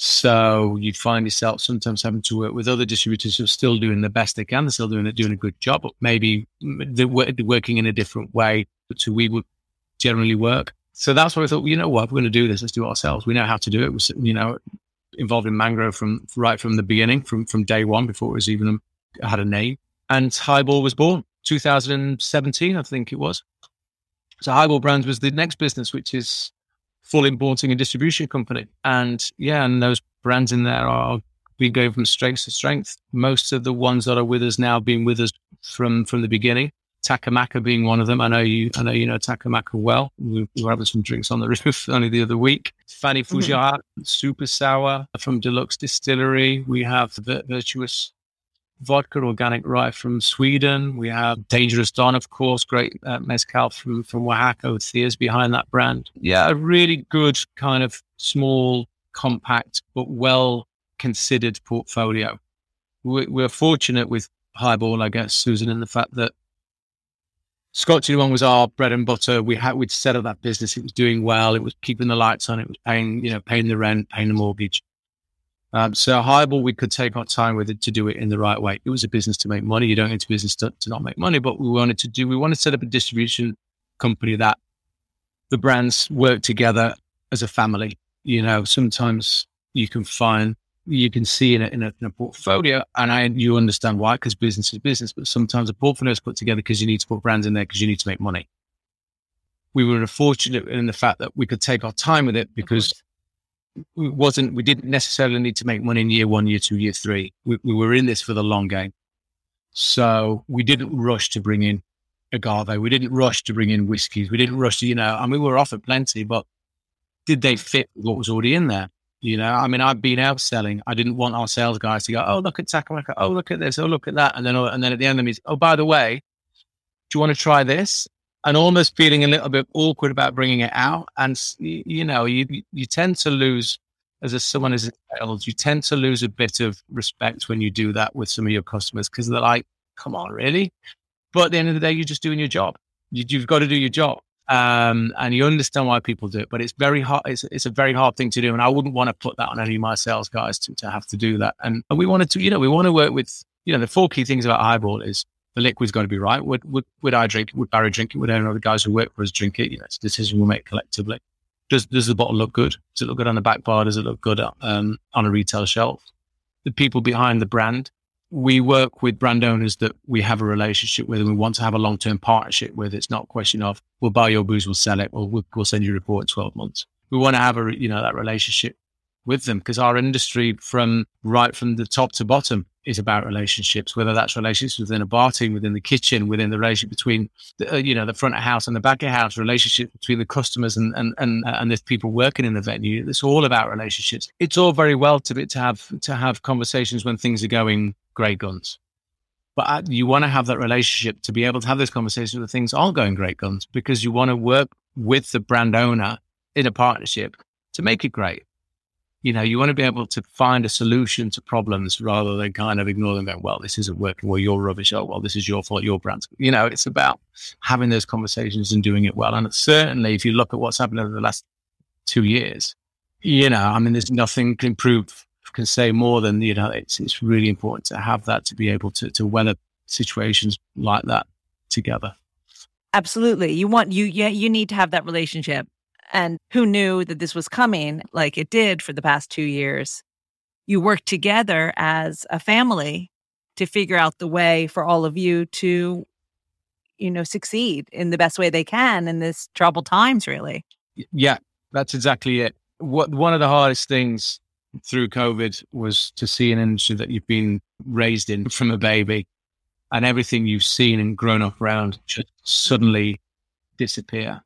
So you'd find yourself sometimes having to work with other distributors who are still doing the best they can. They're still doing it, doing a good job, but maybe they're working in a different way to we would generally work. So that's why I thought, you know what, we're going to do this. Let's do it ourselves. We know how to do it. We're, you know, involved in Mangrove from right from the beginning, from from day one, before it was even um, had a name. And Highball was born 2017, I think it was. So Highball Brands was the next business, which is full importing and distribution company. And yeah, and those brands in there are been going from strength to strength. Most of the ones that are with us now have been with us from from the beginning. Takamaka being one of them. I know you. I know you know Takamaka well. We, we were having some drinks on the roof only the other week. Fanny. Fujiwara, mm-hmm. Super Sour from Deluxe Distillery. We have Virtuous Vodka Organic Rye from Sweden. We have Dangerous Don, of course, great uh, mezcal from from Oaxaca. Thea's behind that brand. Yeah, a really good kind of small, compact but well considered portfolio. We're fortunate with Highball, I guess, Susan, in the fact that Scotch One was our bread and butter. We had we'd set up that business. It was doing well. It was keeping the lights on. It was paying, you know, paying the rent, paying the mortgage. Um, so Highball, we could take our time with it to do it in the right way. It was a business to make money. You don't into business to, to not make money, but we wanted to do. We wanted to set up a distribution company that the brands work together as a family. You know, sometimes you can find you can see in a, in a, in a portfolio, and I you understand why because business is business. But sometimes a portfolio is put together because you need to put brands in there because you need to make money. We were fortunate in the fact that we could take our time with it because we wasn't we didn't necessarily need to make money in year one, year two, year three. We, we were in this for the long game, so we didn't rush to bring in agave. We didn't rush to bring in whiskies. We didn't rush to you know. I mean, we were offered plenty, but did they fit what was already in there? You know, I mean, I've been out selling. I didn't want our sales guys to go, "Oh, look at Takamaka. Oh, look at this. Oh, look at that." And then, and then at the end of me, oh, by the way, do you want to try this? And almost feeling a little bit awkward about bringing it out. And you know, you you tend to lose as a someone as sales, you tend to lose a bit of respect when you do that with some of your customers because they're like, "Come on, really?" But at the end of the day, you're just doing your job. You, you've got to do your job um, and you understand why people do it. But it's very hard. It's, it's a very hard thing to do, and I wouldn't want to put that on any of my sales guys to, to have to do that. And, and we wanted to, you know, we want to work with, you know, the four key things about highball is the liquid's got to be right. Would would would I drink it? Would Barry drink it? Would any of the guys who work for us drink it? You know, it's a decision we make collectively. Does does the bottle look good? Does it look good on the back bar? Does it look good um, on a retail shelf? The people behind the brand we work with brand owners that we have a relationship with and we want to have a long-term partnership with. It's not a question of we'll buy your booze, we'll sell it, or we'll, we'll send you a report in 12 months. We want to have a, you know, that relationship with them because our industry from right from the top to bottom is about relationships, whether that's relationships within a bar team, within the kitchen, within the relationship between, the, uh, you know, the front of house and the back of house, relationship between the customers and, and, and, uh, and the people working in the venue. It's all about relationships. It's all very well to be, to have, to have conversations when things are going great guns. But you want to have that relationship to be able to have those conversations with things aren't going great guns because you want to work with the brand owner in a partnership to make it great. You know, you want to be able to find a solution to problems rather than kind of ignore them going, well, this isn't working. Well, you're rubbish. Oh, well, this is your fault. Your brand. You know, it's about having those conversations and doing it well. And certainly, if you look at what's happened over the last two years, you know, I mean, there's nothing improved can say more than you know it's it's really important to have that to be able to to weather situations like that together.
Absolutely. You want you yeah you need to have that relationship. And who knew that this was coming like it did for the past 2 years? You work together as a family to figure out the way for all of you to you know succeed in the best way they can in this troubled times really.
Yeah that's exactly it. What one of the hardest things through COVID was to see an industry that you've been raised in from a baby and everything you've seen and grown up around just suddenly disappear.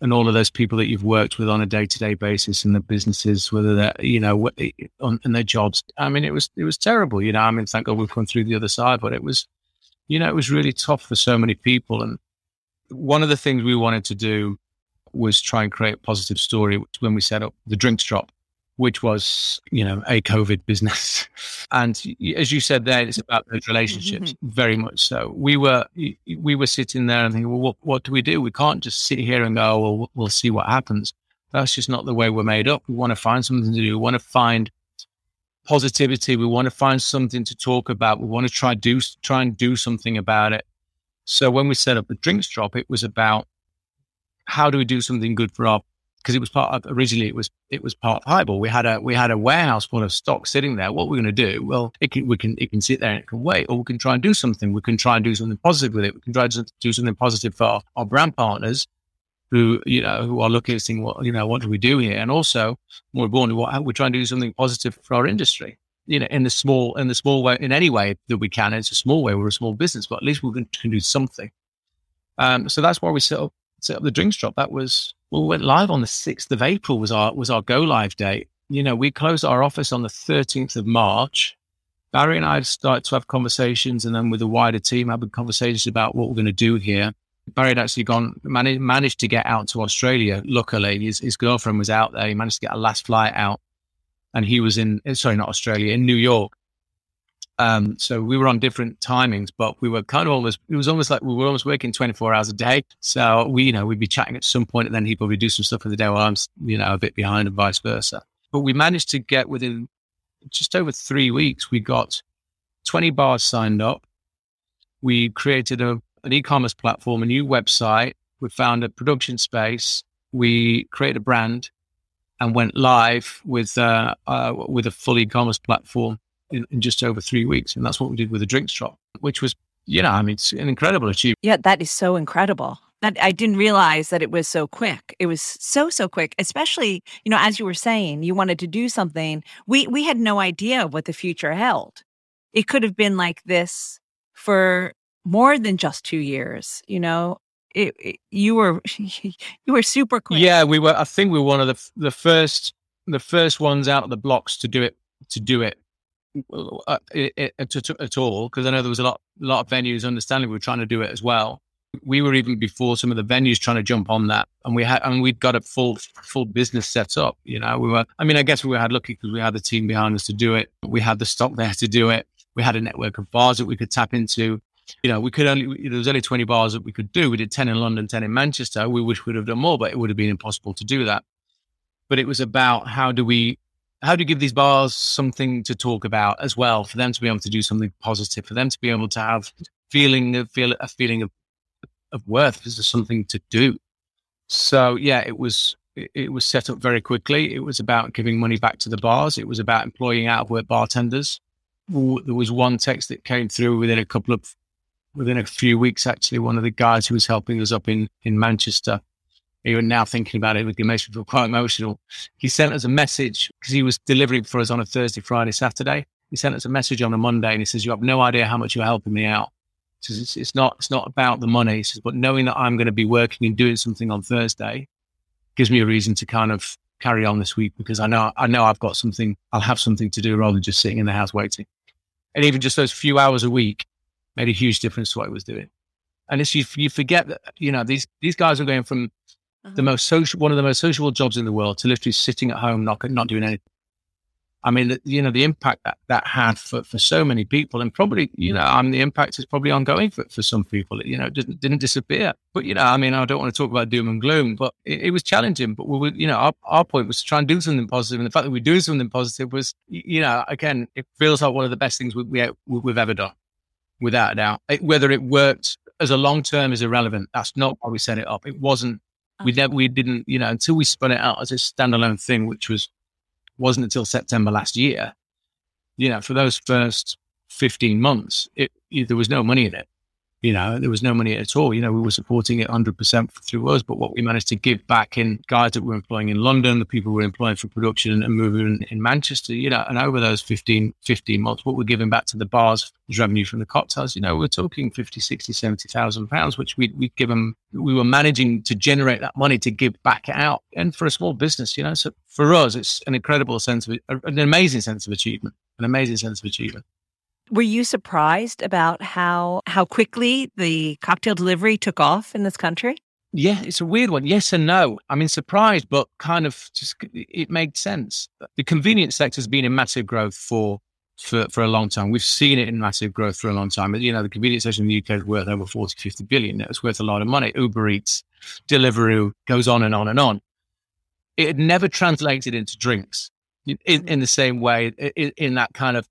And all of those people that you've worked with on a day to day basis in the businesses, whether they're, you know, in their jobs. I mean, it was, it was terrible, you know. I mean, thank God we've come through the other side, but it was, you know, it was really tough for so many people. And one of the things we wanted to do was try and create a positive story when we set up the drinks drop which was, you know, a COVID business. And as you said there, it's about those relationships, mm-hmm. very much so. We were we were sitting there and thinking, well, what, what do we do? We can't just sit here and go, well, we'll see what happens. That's just not the way we're made up. We want to find something to do. We want to find positivity. We want to find something to talk about. We want to try do try and do something about it. So when we set up the drinks drop, it was about how do we do something good for our because it was part of originally it was it was part of highball. We had a we had a warehouse full of stock sitting there. What we're going to do? Well, it can we can it can sit there and it can wait, or we can try and do something. We can try and do something positive with it. We can try to do something positive for our, our brand partners who you know who are looking at saying, well, you know, what do we do here? And also, more importantly, what we're trying to do something positive for our industry. You know, in the small in the small way, in any way that we can. It's a small way. We're a small business, but at least we can, can do something. Um, so that's why we set up set up the drinks drop. That was well, we went live on the 6th of April was our was our go live date. You know, we closed our office on the 13th of March. Barry and I started to have conversations and then with the wider team having conversations about what we're going to do here. Barry had actually gone, managed, managed to get out to Australia. Luckily, his, his girlfriend was out there. He managed to get a last flight out and he was in, sorry, not Australia, in New York. Um, so we were on different timings, but we were kind of almost, it was almost like we were almost working 24 hours a day. So we, you know, we'd be chatting at some point and then he'd probably do some stuff for the day while I'm, you know, a bit behind and vice versa. But we managed to get within just over three weeks, we got 20 bars signed up. We created a, an e-commerce platform, a new website. We found a production space. We created a brand and went live with, uh, uh, with a full e-commerce platform in, in just over three weeks. And that's what we did with the drinks drop, which was, you know, I mean, it's an incredible achievement.
Yeah, that is so incredible. That I didn't realize that it was so quick. It was so so quick, especially you know as you were saying, you wanted to do something. We we had no idea what the future held. It could have been like this for more than just two years. You know, it, it, you were you were super quick.
Yeah, we were. I think we were one of the the first the first ones out of the blocks to do it to do it uh, at all because I know there was a lot, lot of venues. Understanding we were trying to do it as well. We were even before some of the venues trying to jump on that, and we had, and we'd got a full, full business set up. You know, we were. I mean, I guess we were had lucky because we had the team behind us to do it. We had the stock there to do it. We had a network of bars that we could tap into. You know, we could only there was only twenty bars that we could do. We did ten in London, ten in Manchester. We wish we'd have done more, but it would have been impossible to do that. But it was about how do we how do you give these bars something to talk about as well for them to be able to do something positive for them to be able to have feeling feel a feeling of of worth is something to do. So yeah it was it was set up very quickly. It was about giving money back to the bars. It was about employing out of work bartenders there was one text that came through within a couple of within a few weeks actually one of the guys who was helping us up in in manchester even now thinking about it, it makes me feel quite emotional. He sent us a message because he was delivering for us on a Thursday, Friday, Saturday. He sent us a message on a Monday and he says, you have no idea how much you're helping me out. He says, it's, it's not, it's not about the money. He says, but knowing that I'm going to be working and doing something on Thursday gives me a reason to kind of carry on this week because I know, I know I've got something, I'll have something to do rather than just sitting in the house waiting. And even just those few hours a week made a huge difference to what I was doing. And it's, you, you forget that, you know, these, these guys are going from uh-huh. the most social, one of the most sociable jobs in the world to literally sitting at home, not, not doing anything. I mean, you know, the impact that that had for, for so many people and probably, you know, I mean, the impact is probably ongoing for, for some people, you know, it didn't, didn't disappear. But, you know, I mean, I don't want to talk about doom and gloom, but it, it was challenging. But we were, you know, our, our point was to try and do something positive. And the fact that we do something positive was, you know, again, it feels like one of the best things we, we, we've ever done, without a doubt. It, whether it worked as a long term is irrelevant. That's not why we set it up. It wasn't we never, we didn't, you know, until we spun it out as a standalone thing, which was wasn't until September last year. You know, for those first fifteen months, it, there was no money in it. You know, there was no money at all. You know, we were supporting it 100% through us, but what we managed to give back in guys that we're employing in London, the people we're employing for production and moving in, Manchester, you know, and over those 15, 15 months, what we're giving back to the bars is revenue from the cocktails. You know, we're talking 50, 60, 70,000 pounds, which we, we give them, we were managing to generate that money to give back out. And for a small business, you know, so for us, it's an incredible sense of, an amazing sense of achievement, an amazing sense of achievement.
Were you surprised about how how quickly the cocktail delivery took off in this country?
Yeah, it's a weird one. Yes and no. I mean, surprised, but kind of just it made sense. The convenience sector has been in massive growth for for, for a long time. We've seen it in massive growth for a long time. You know, the convenience sector in the UK is worth over 40, 50 billion. It's worth a lot of money. Uber Eats, Deliveroo goes on and on and on. It had never translated into drinks in, in mm-hmm. the same way, in, in that kind of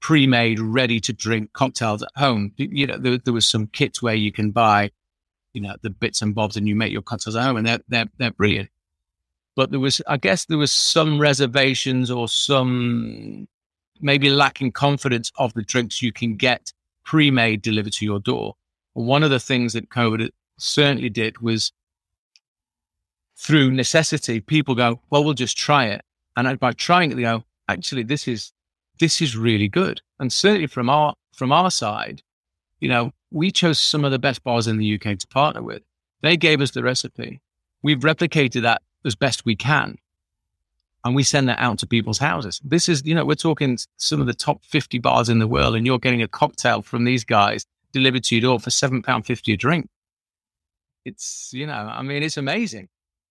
pre-made, ready to drink cocktails at home. You know, there, there was some kits where you can buy, you know, the bits and bobs, and you make your cocktails at home, and they're they're they're brilliant. But there was, I guess, there was some reservations or some maybe lacking confidence of the drinks you can get pre-made delivered to your door. One of the things that COVID certainly did was through necessity, people go, well, we'll just try it. And by trying it, they go, actually, this is this is really good. And certainly from our from our side, you know, we chose some of the best bars in the UK to partner with. They gave us the recipe. We've replicated that as best we can. And we send that out to people's houses. This is, you know, we're talking some of the top 50 bars in the world, and you're getting a cocktail from these guys delivered to your door for £7.50 a drink. It's, you know, I mean, it's amazing.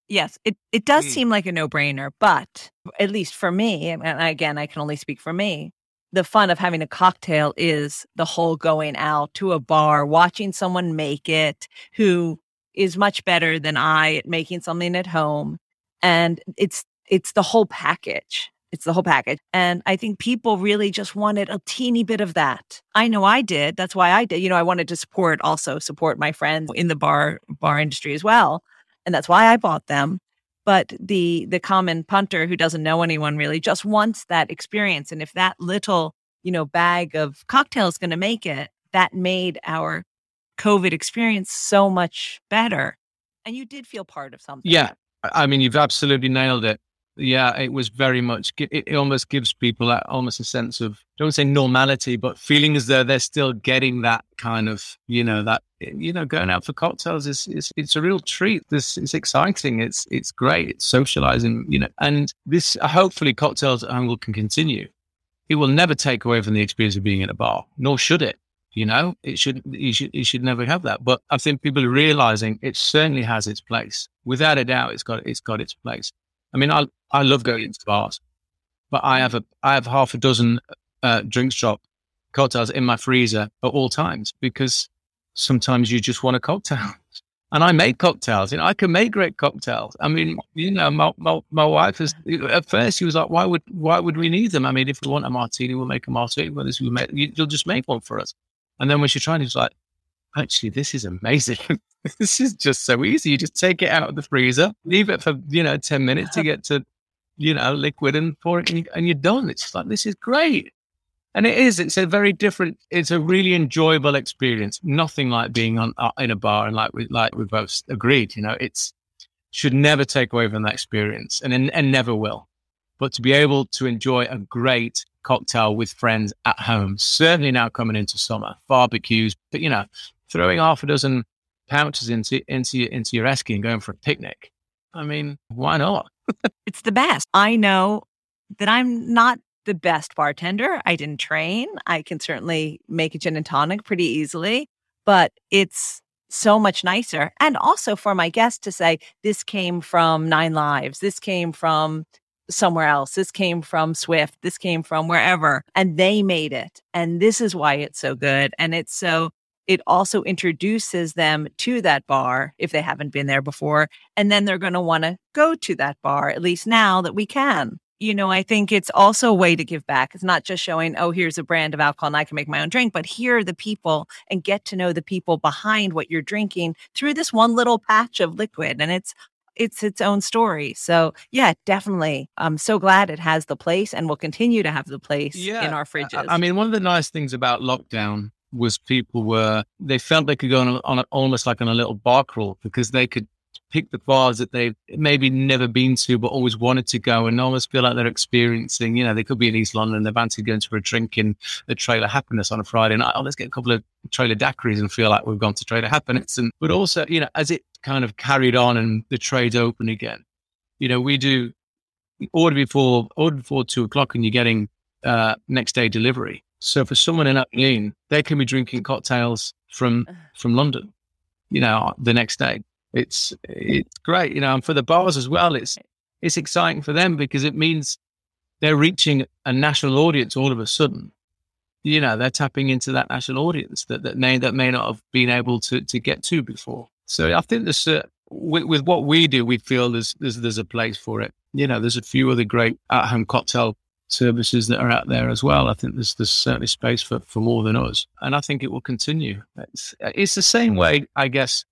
Yes, it, it does mm. seem like a no brainer, but at least for me, and again, I can only speak for me, the fun of having a cocktail is the whole going out to a bar, watching someone make it who is much better than I at making something at home. And it's it's the whole package. It's the whole package. And I think people really just wanted a teeny bit of that. I know I did. That's why I did. You know, I wanted to support also support my friends in the bar bar industry as well and that's why I bought them. But the the common punter who doesn't know anyone really just wants that experience. And if that little, you know, bag of cocktails is going to make it, that made our COVID experience so much better. And you did feel part of something.
Yeah. I mean, you've absolutely nailed it yeah, it was very much. It, almost gives people almost a sense of don't say normality, but feeling as though they're still getting that kind of you know that you know going out for cocktails is, is it's a real treat. This it's exciting. It's it's great. It's socializing. You know, and this hopefully cocktails home can continue. It will never take away from the experience of being in a bar, nor should it. You know, it should you should you should never have that. But I think people are realizing it certainly has its place. Without a doubt, it's got it's got its place. I mean, I I love going into bars, but I have a I have half a dozen uh, drinks drop cocktails in my freezer at all times because sometimes you just want a cocktail. And I make cocktails. You know, I can make great cocktails. I mean, you know, my, my, my wife is at first she was like, "Why would why would we need them? I mean, if we want a martini, we'll make a martini. Well, this we make, you'll just make one for us." And then when she tried, it, was like, "Actually, this is amazing. this is just so easy. You just take it out of the freezer, leave it for you know ten minutes to get to you know, liquid and pour it and, you're done. It's like, this is great. And it is, it's a very different, it's a really enjoyable experience. Nothing like being on uh, in a bar and like we, like we both agreed, you know, it's should never take away from that experience and, and never will. But to be able to enjoy a great cocktail with friends at home, certainly now coming into summer, barbecues, but you know, throwing half a dozen pouches into, into, into your esky and going for a picnic. I mean, why not?
it's the best. I know that I'm not the best bartender. I didn't train. I can certainly make a gin and tonic pretty easily, but it's so much nicer. And also for my guests to say, this came from Nine Lives, this came from somewhere else, this came from Swift, this came from wherever, and they made it. And this is why it's so good. And it's so it also introduces them to that bar if they haven't been there before. And then they're going to want to go to that bar, at least now that we can. You know, I think it's also a way to give back. It's not just showing, oh, here's a brand of alcohol and I can make my own drink, but here are the people and get to know the people behind what you're drinking through this one little patch of liquid. And it's it's its own story. So yeah, definitely. I'm so glad it has the place and will continue to have the place yeah. in our fridges.
I mean, one of the nice things about lockdown was people were they felt they could go on, a, on a, almost like on a little bar crawl because they could pick the bars that they've maybe never been to but always wanted to go and almost feel like they're experiencing you know they could be in east london they're fancy going to a drink in the trailer happiness on a friday night oh let's get a couple of trailer daiquiris and feel like we've gone to trailer happiness. And but also you know as it kind of carried on and the trade open again you know we do order before order before two o'clock and you're getting uh, next day delivery so for someone in Aberdeen, they can be drinking cocktails from from London, you know, the next day. It's it's great, you know, and for the bars as well, it's it's exciting for them because it means they're reaching a national audience all of a sudden. You know, they're tapping into that national audience that that may that may not have been able to to get to before. So I think there's uh, with, with what we do, we feel there's, there's there's a place for it. You know, there's a few other great at home cocktail services that are out there as well. I think there's there's certainly space for, for more than us, and I think it will continue. It's, it's the same way, I guess.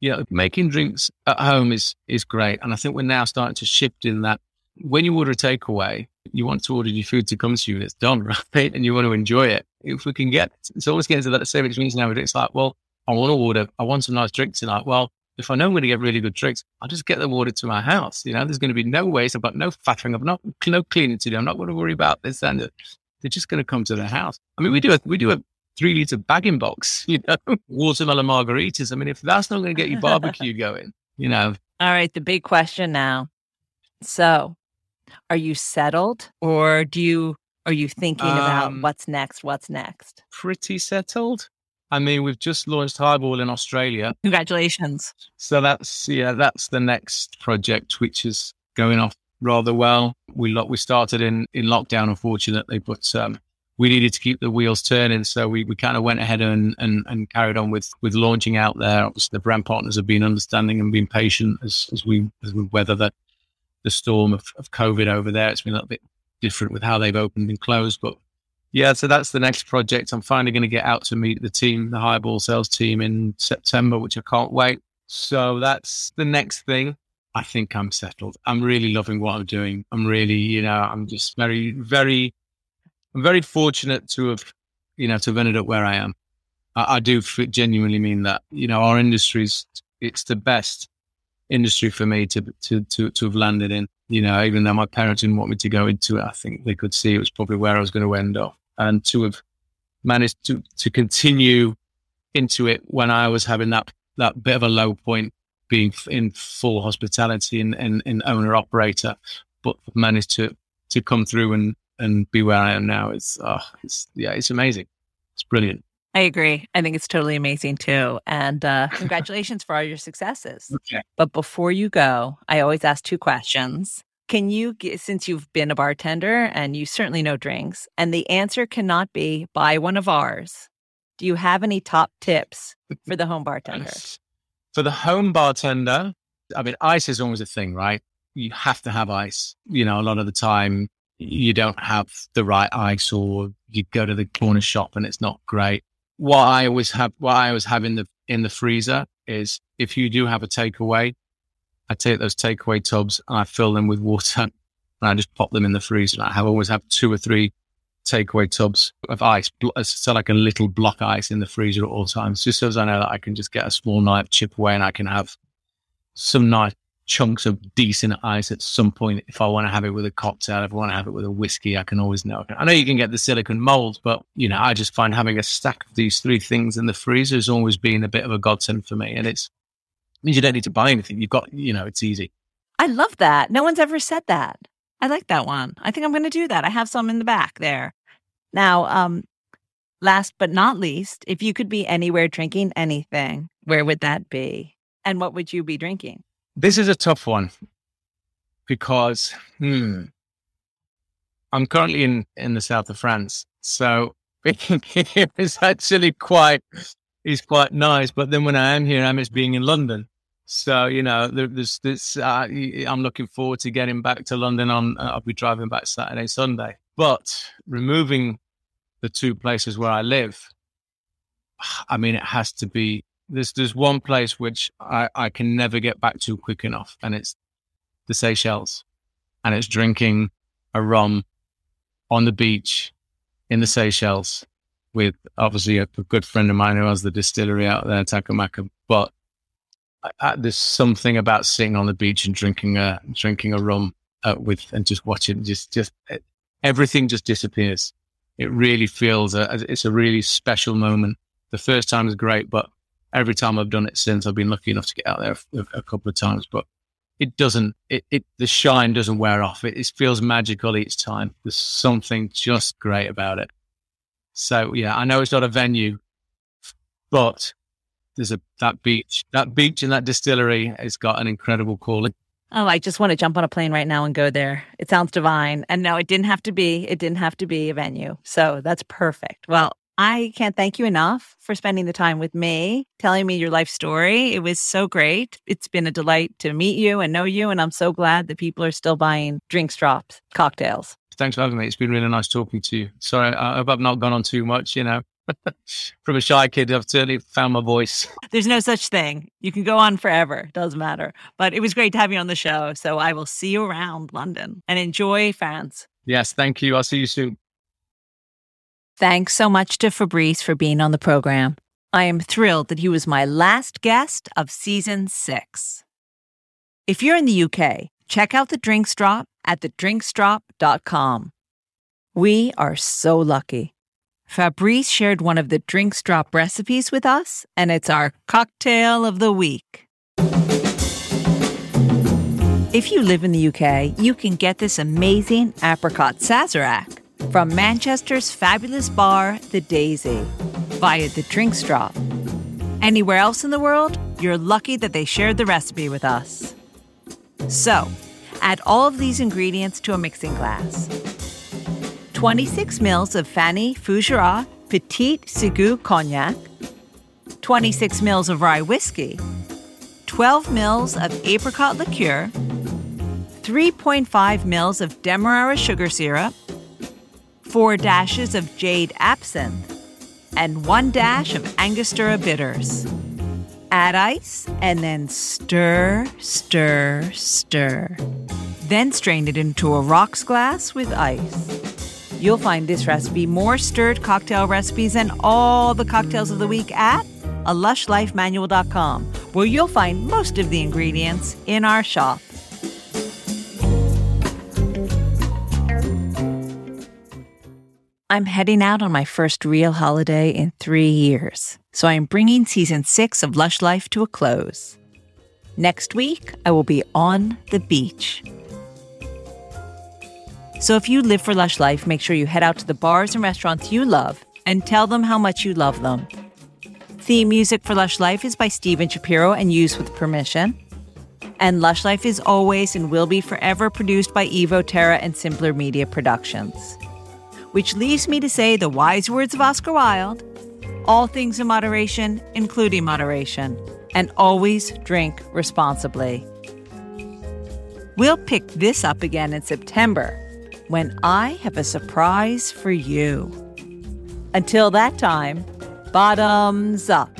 You know, making drinks at home is is great, and I think we're now starting to shift in that. When you order a takeaway, you want to order your food to come to you, and it's done, right? And you want to enjoy it. If we can get, it's always getting to that same experience now. It's like, well, I want to order, I want some nice drinks tonight. Well, if I know I'm going to get really good drinks, I'll just get them ordered to my house. You know, there's going to be no waste. I've got no fattering. I've not no cleaning to do. I'm not going to worry about this and that. They're just going to come to the house. I mean, we do a we do a three liter bagging box. You know, watermelon margaritas. I mean, if that's not going to get you barbecue going, you know.
All right, the big question now. So, are you settled, or do you are you thinking um, about what's next? What's next?
Pretty settled. I mean, we've just launched Highball in Australia.
Congratulations.
So that's yeah, that's the next project, which is going off rather well. We lo- we started in in lockdown, unfortunately, but um, we needed to keep the wheels turning, so we, we kind of went ahead and, and and carried on with with launching out there. Obviously, the brand partners have been understanding and been patient as as we as we weather the the storm of, of COVID over there. It's been a little bit different with how they've opened and closed, but yeah, so that's the next project. I'm finally going to get out to meet the team, the Highball sales team in September, which I can't wait. So that's the next thing. I think I'm settled. I'm really loving what I'm doing. I'm really, you know, I'm just very, very, I'm very fortunate to have, you know, to have ended up where I am. I, I do genuinely mean that. You know, our industry's it's the best industry for me to to to to have landed in. You know, even though my parents didn't want me to go into it, I think they could see it was probably where I was going to end up and to have managed to to continue into it when I was having that that bit of a low point, being in full hospitality and, and, and owner operator, but managed to to come through and and be where I am now. It's oh, it's yeah, it's amazing. It's brilliant.
I agree. I think it's totally amazing too. And uh, congratulations for all your successes. Okay. But before you go, I always ask two questions. Can you, since you've been a bartender and you certainly know drinks, and the answer cannot be buy one of ours, do you have any top tips for the home bartender?
For the home bartender, I mean, ice is always a thing, right? You have to have ice. You know, a lot of the time you don't have the right ice or you go to the corner shop and it's not great. What I always have, what I always have in the, in the freezer is if you do have a takeaway, I take those takeaway tubs and I fill them with water and I just pop them in the freezer. I have always have two or three takeaway tubs of ice, uh, so like a little block ice in the freezer at all times, just so as I know that I can just get a small knife, chip away, and I can have some nice chunks of decent ice at some point. If I want to have it with a cocktail, if I want to have it with a whiskey, I can always know. I know you can get the silicon mold, but you know, I just find having a stack of these three things in the freezer has always been a bit of a godsend for me, and it's means you don't need to buy anything. You've got, you know, it's easy.
I love that. No one's ever said that. I like that one. I think I'm going to do that. I have some in the back there. Now, um, last but not least, if you could be anywhere drinking anything, where would that be? And what would you be drinking?
This is a tough one because hmm, I'm currently in, in the south of France. So it's actually quite, it's quite nice. But then when I am here, I'm just being in London. So you know, there's this. Uh, I'm looking forward to getting back to London. On uh, I'll be driving back Saturday, Sunday. But removing the two places where I live, I mean, it has to be. There's there's one place which I, I can never get back to quick enough, and it's the Seychelles, and it's drinking a rum on the beach in the Seychelles with obviously a, a good friend of mine who has the distillery out there, Takamaka. But I, there's something about sitting on the beach and drinking a drinking a rum uh, with and just watching, just just everything just disappears. It really feels a, it's a really special moment. The first time is great, but every time I've done it since, I've been lucky enough to get out there a, a couple of times. But it doesn't, it, it the shine doesn't wear off. It, it feels magical each time. There's something just great about it. So yeah, I know it's not a venue, but there's a that beach, that beach and that distillery has got an incredible calling.
Oh, I just want to jump on a plane right now and go there. It sounds divine. And no, it didn't have to be. It didn't have to be a venue. So that's perfect. Well, I can't thank you enough for spending the time with me, telling me your life story. It was so great. It's been a delight to meet you and know you. And I'm so glad that people are still buying drinks drops, cocktails.
Thanks for having me. It's been really nice talking to you. Sorry, I hope I've not gone on too much, you know. From a shy kid, I've certainly found my voice.
There's no such thing. You can go on forever. Doesn't matter. But it was great to have you on the show. So I will see you around London and enjoy France.
Yes, thank you. I'll see you soon.
Thanks so much to Fabrice for being on the program. I am thrilled that he was my last guest of season six. If you're in the UK, check out the Drinks Drop at thedrinksdrop.com. We are so lucky. Fabrice shared one of the Drinks Drop recipes with us, and it's our cocktail of the week. If you live in the UK, you can get this amazing apricot sazerac from Manchester's fabulous bar, The Daisy, via the Drinks Drop. Anywhere else in the world, you're lucky that they shared the recipe with us. So, add all of these ingredients to a mixing glass 26 mils of Fanny Fougerat Petite Sirgout Cognac, 26 mils of rye whiskey, 12 mils of apricot liqueur, 3.5 mils of Demerara sugar syrup, 4 dashes of jade absinthe, and 1 dash of Angostura bitters. Add ice and then stir, stir, stir. Then strain it into a rocks glass with ice. You'll find this recipe, more stirred cocktail recipes, and all the cocktails of the week at a where you'll find most of the ingredients in our shop. I'm heading out on my first real holiday in three years, so I'm bringing season six of Lush Life to a close. Next week, I will be on the beach so if you live for Lush Life, make sure you head out to the bars and restaurants you love and tell them how much you love them. Theme music for Lush Life is by Steven Shapiro and used with permission. And Lush Life is always and will be forever produced by Evo Terra and Simpler Media Productions. Which leaves me to say the wise words of Oscar Wilde all things in moderation, including moderation, and always drink responsibly. We'll pick this up again in September when I have a surprise for you. Until that time, bottoms up.